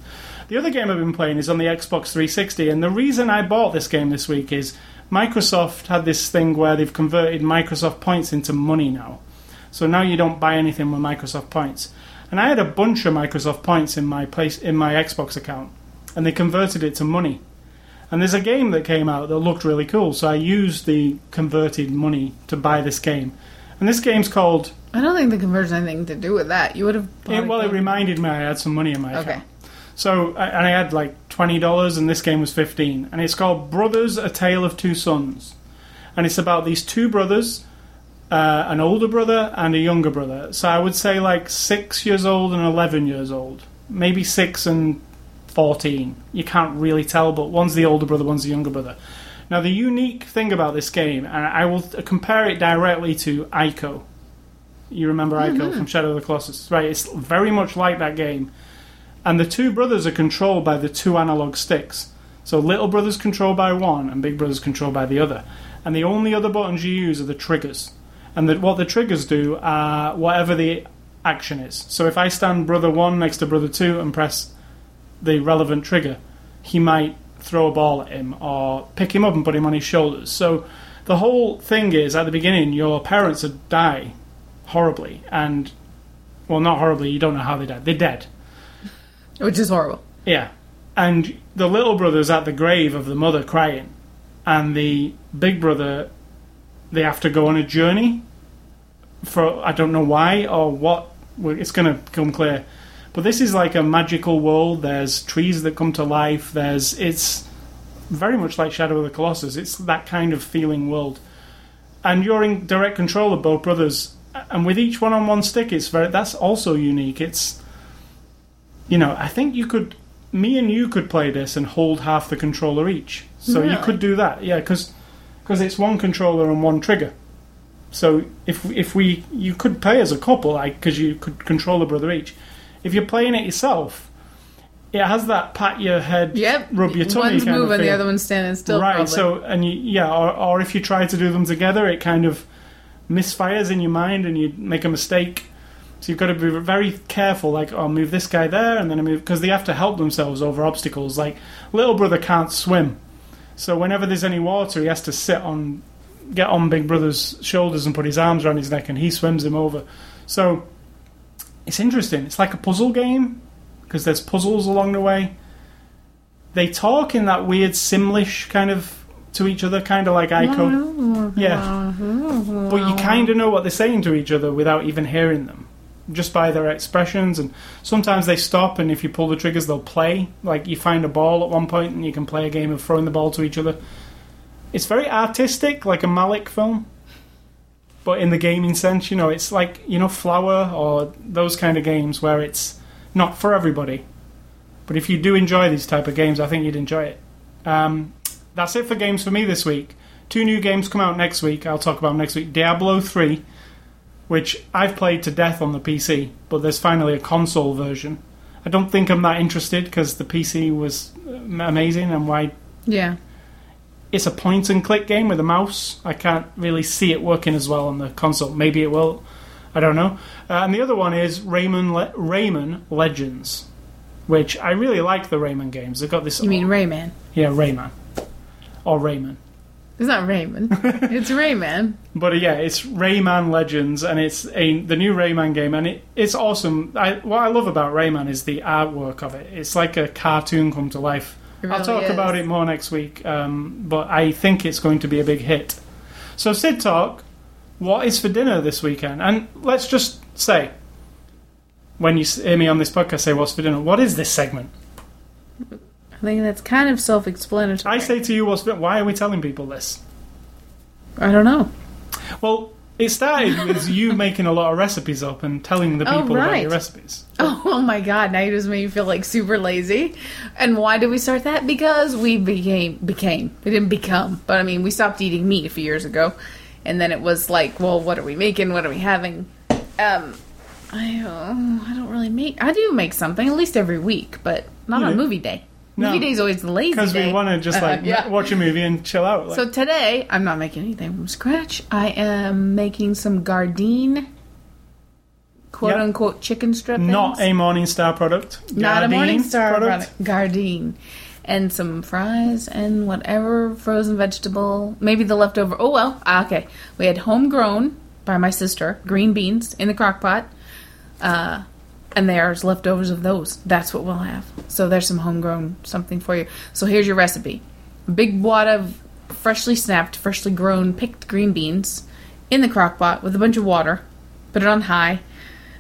The The other game I've been playing is on the Xbox 360, and the reason I bought this game this week is Microsoft had this thing where they've converted Microsoft points into money now. So now you don't buy anything with Microsoft points. And I had a bunch of Microsoft points in my place in my Xbox account, and they converted it to money. And there's a game that came out that looked really cool, so I used the converted money to buy this game. And this game's called. I don't think the conversion has anything to do with that. You would have. It, well, it reminded me I had some money in my account. Okay. So, and I had like twenty dollars, and this game was fifteen, and it's called Brothers: A Tale of Two Sons, and it's about these two brothers, uh, an older brother and a younger brother. So I would say like six years old and eleven years old, maybe six and fourteen. You can't really tell, but one's the older brother, one's the younger brother. Now, the unique thing about this game, and I will compare it directly to Ico. You remember oh, Ico from Shadow of the Colossus, right? It's very much like that game and the two brothers are controlled by the two analog sticks. So little brother's controlled by one, and big brother's controlled by the other. And the only other buttons you use are the triggers. And the, what the triggers do are whatever the action is. So if I stand brother one next to brother two and press the relevant trigger, he might throw a ball at him or pick him up and put him on his shoulders. So the whole thing is at the beginning, your parents would die horribly, and well, not horribly. You don't know how they died. They're dead. Which is horrible. Yeah. And the little brother's at the grave of the mother crying. And the big brother, they have to go on a journey for, I don't know why or what. It's going to become clear. But this is like a magical world. There's trees that come to life. There's, it's very much like Shadow of the Colossus. It's that kind of feeling world. And you're in direct control of both brothers. And with each one on one stick, it's very, that's also unique. It's, you know, I think you could, me and you could play this and hold half the controller each. So you could do that, yeah, because because it's one controller and one trigger. So if if we, you could play as a couple, like because you could control a brother each. If you're playing it yourself, it has that pat your head, Yep. rub your tummy One's kind moving, the other one's standing still. right. probably. So and you, yeah, or or if you try to do them together, it kind of misfires in your mind and you make a mistake. So you've got to be very careful. Like, oh, I'll move this guy there, and then I move because they have to help themselves over obstacles. Like little brother can't swim, so whenever there's any water, he has to sit on, get on big brother's shoulders and put his arms around his neck, and he swims him over. So it's interesting. It's like a puzzle game because there's puzzles along the way. They talk in that weird Simlish kind of to each other, kind of like Ico. Yeah. But you kind of know what they're saying to each other without even hearing them, just by their expressions. And sometimes they stop, and if you pull the triggers, they'll play. Like you find a ball at one point, and you can play a game of throwing the ball to each other. It's very artistic, like a Malick film, but in the gaming sense, you know, it's like you know Flower or those kind of games where it's not for everybody. But if you do enjoy these type of games, I think you'd enjoy it. Um, that's it for games for me this week. Two new games come out next week. I'll talk about next week. Diablo 3, which I've played to death on the PC, but there's finally a console version. I don't think I'm that interested because the PC was uh, amazing and why yeah. It's a point and click game with a mouse. I can't really see it working as well on the console. Maybe it will. I don't know. Uh, and the other one is Rayman Le- Rayman Legends, which I really like the Rayman games. They've got this. You mean Rayman? yeah, Rayman or Rayman. It's not Raymond. it's Rayman. But uh, yeah, it's Rayman Legends, and it's a the new Rayman game, and it, it's awesome. I, what I love about Rayman is the artwork of it. It's like a cartoon come to life. It I'll talk is. about it more next week, um, but I think it's going to be a big hit. So, Sid Talk, what is for dinner this weekend? And let's just say, when you hear me on this podcast say what's for dinner, what is this segment? I think that's kind of self-explanatory. I say to you, what's for Why are we telling people this? I don't know. Well, it started with you making a lot of recipes up and telling the Oh, people about your recipes. Oh, oh my god, now you just made me feel like super lazy. And why did we start that? Because we became became. We didn't become. But I mean, we stopped eating meat a few years ago. And then it was like, well, what are we making? What are we having? Um I uh, I don't really make I do make something at least every week, but not You on do? movie day. No. Movie day is always the lazy Because day. we want to just like Uh, yeah. watch a movie and chill out. Like, So today, I'm not making anything from scratch. I am making some Gardein quote Yep. unquote chicken strip. Not things. a Morning Star product. not a Gardein Morningstar product. product. Gardein. And some fries and whatever frozen vegetable. Maybe the leftover. Oh, well. Ah, okay. We had homegrown by my sister green beans in the crock pot. Uh, and there's leftovers of those. That's what we'll have. So there's some homegrown something for you. So here's your recipe a big wad of freshly snapped, freshly grown, picked green beans in the crock pot with a bunch of water. Put it on high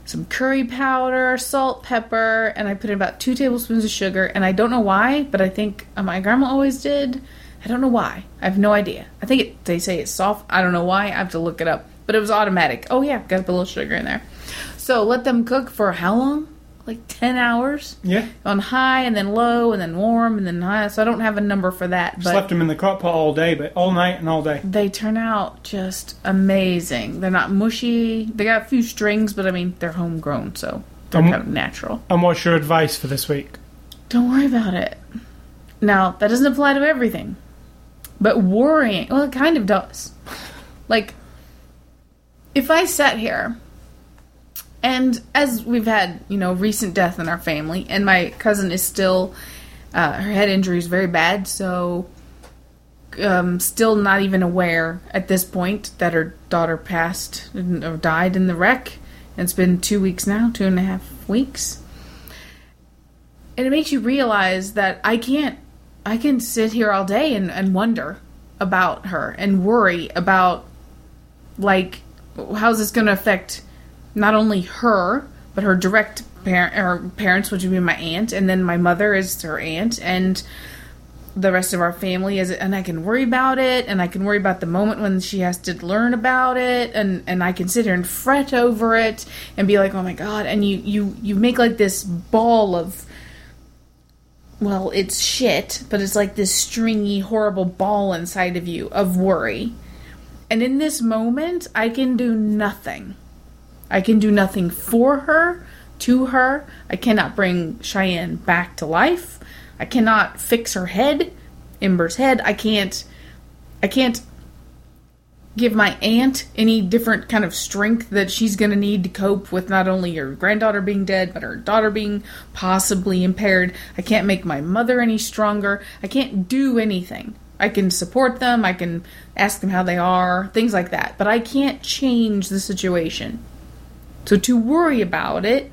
some curry powder, salt, pepper, and I put in about two tablespoons of sugar. And I don't know why, but I think uh, my grandma always did. I don't know why. I have no idea. I think it, they say it's soft. I don't know why. I have to look it up. But it was automatic. Oh yeah, got a little sugar in there. So let them cook for how long? Like ten hours Yeah. on high, and then low, and then warm, and then high. So I don't have a number for that, Just but left them in the crock pot all day, but all night and all day. they turn out just amazing. They're not mushy. They got a few strings, but I mean they're homegrown, so they're Um, kind of natural. And what's your advice for this week? Don't worry about it. Now that doesn't apply to everything, but worrying, well, it kind of does. Like, if I sat here, and as we've had, you know, recent death in our family, and my cousin is still, uh, her head injury is very bad, so um, still not even aware at this point that her daughter passed or died in the wreck. And it's been two weeks now, two and a half weeks. And it makes you realize that I can't, I can sit here all day and, and wonder about her and worry about, like, how's this going to affect not only her, but her direct parent, her parents, which would be my aunt, and then my mother is her aunt, and the rest of our family is and I can worry about it and I can worry about the moment when she has to learn about it and and I can sit here and fret over it and be like oh my god and you you you make like this ball of well it's shit but it's like this stringy horrible ball inside of you of worry. And in this moment I can do nothing I can do nothing for her, to her. I cannot bring Cheyenne back to life. I cannot fix her head, Ember's head. I can't I can't give my aunt any different kind of strength that she's going to need to cope with not only her granddaughter being dead but her daughter being possibly impaired. I can't make my mother any stronger. I can't do anything. I can support them, I can ask them how they are, things like that, but I can't change the situation. So to worry about it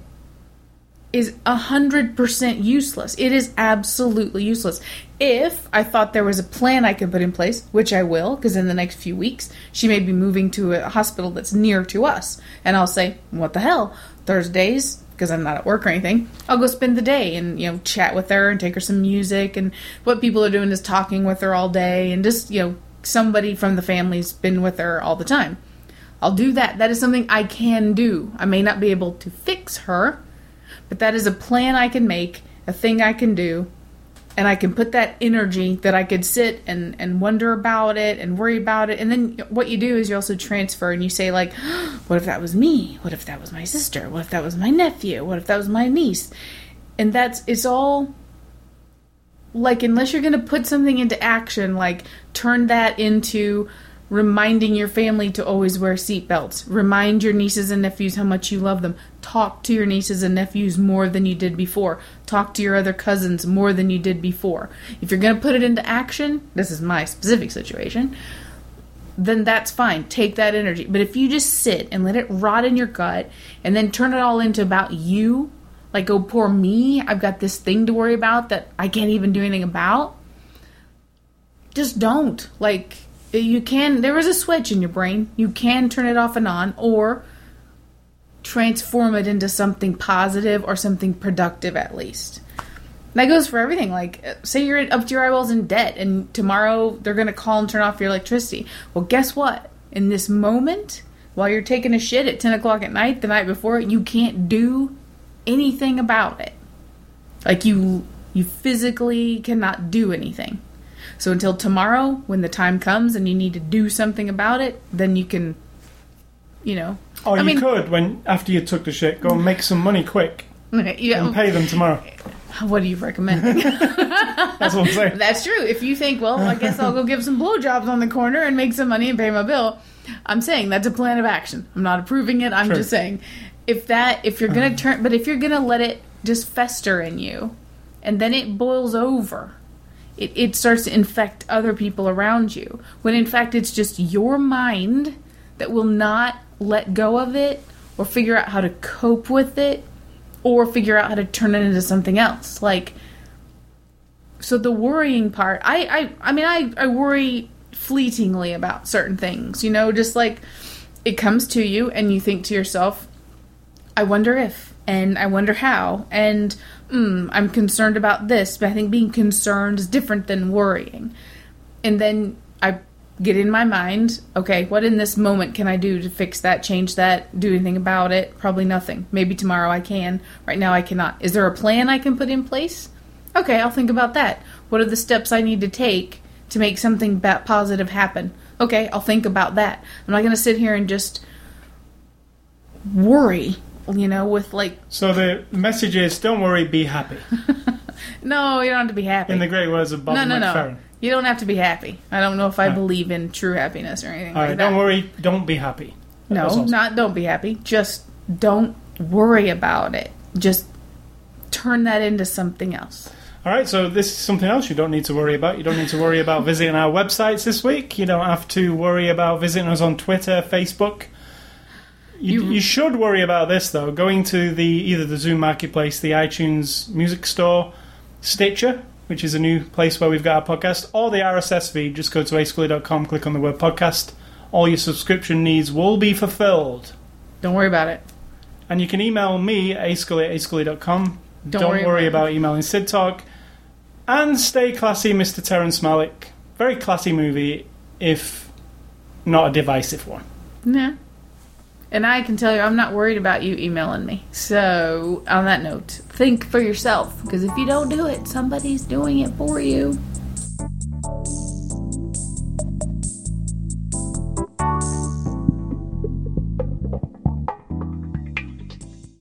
is a hundred percent useless. It is absolutely useless. If I thought there was a plan I could put in place, which I will, because in the next few weeks she may be moving to a hospital that's near to us, and I'll say, "What the hell?" Thursdays, because I'm not at work or anything, I'll go spend the day and you know chat with her and take her some music. And what people are doing is talking with her all day, and just you know somebody from the family's been with her all the time. I'll do that. That is something I can do. I may not be able to fix her, but that is a plan I can make, a thing I can do, and I can put that energy that I could sit and, and wonder about it and worry about it. And then what you do is you also transfer and you say, like, what if that was me? What if that was my sister? What if that was my nephew? What if that was my niece? And that's, it's all like, unless you're going to put something into action, like turn that into reminding your family to always wear seatbelts. Remind your nieces and nephews how much you love them. Talk to your nieces and nephews more than you did before. Talk to your other cousins more than you did before. If you're going to put it into action, this is my specific situation, then that's fine. Take that energy. But if you just sit and let it rot in your gut and then turn it all into about you, like, oh, poor me, I've got this thing to worry about that I can't even do anything about, just don't. Like, you can there is a switch in your brain. You can turn it off and on or transform it into something positive or something productive at least. That goes for everything. Like say you're up to your eyeballs in debt and tomorrow they're going to call and turn off your electricity. Well guess what? In this moment while you're taking a shit at 10 o'clock at night the night before you can't do anything about it. Like you you physically cannot do anything so until tomorrow, when the time comes and you need to do something about it, then you can, you know. Or I you mean- could, when after you took the shit, go and make some money quick and pay them tomorrow. what do you recommend? That's what I'm saying. That's true. If you think, well, I guess I'll go give some blowjobs on the corner and make some money and pay my bill. I'm saying that's a plan of action. I'm not approving it. I'm True. just saying. if that if you're gonna uh-huh. turn but if you're gonna let it just fester in you and then it boils over it, it starts to infect other people around you. When in fact it's just your mind that will not let go of it or figure out how to cope with it or figure out how to turn it into something else. Like so the worrying part i i, I mean I, I worry fleetingly about certain things you know just like it comes to you and you think to yourself I wonder if, and I wonder how, and mm, I'm concerned about this, but I think being concerned is different than worrying. And then I get in my mind, okay, what in this moment can I do to fix that, change that, do anything about it? Probably nothing. Maybe tomorrow I can. Right now I cannot. Is there a plan I can put in place? Okay, I'll think about that. What are the steps I need to take to make something positive happen? Okay, I'll think about that. I'm not going to sit here and just worry you know, with like. So the message is: don't worry, be happy. no, you don't have to be happy. In the great words of Bob no, no, McFerrin. No. You don't have to be happy. I don't know if I believe in true happiness or anything All like right, that. don't worry, don't be happy. No, not don't be happy. Just don't worry about it. Just turn that into something else. All right, so this is something else you don't need to worry about. You don't need to worry about visiting our websites this week. You don't have to worry about visiting us on Twitter, Facebook. You, you, should worry about this though. Going to the either the Zune Marketplace, the iTunes Music Store, Stitcher, which is a new place where we've got our podcast, or the RSS feed. Just go to ascully.com, click on the word podcast. All your subscription needs will be fulfilled. Don't worry about it. And you can email me at ascully at ascully.com. Don't, Don't worry, worry about, about emailing Sid Talk. And stay classy, Mr. Terrence Malick. Very classy movie, if not a divisive one. Yeah. And I can tell you, I'm not worried about you emailing me. So, on that note, think for yourself. Because if you don't do it, somebody's doing it for you.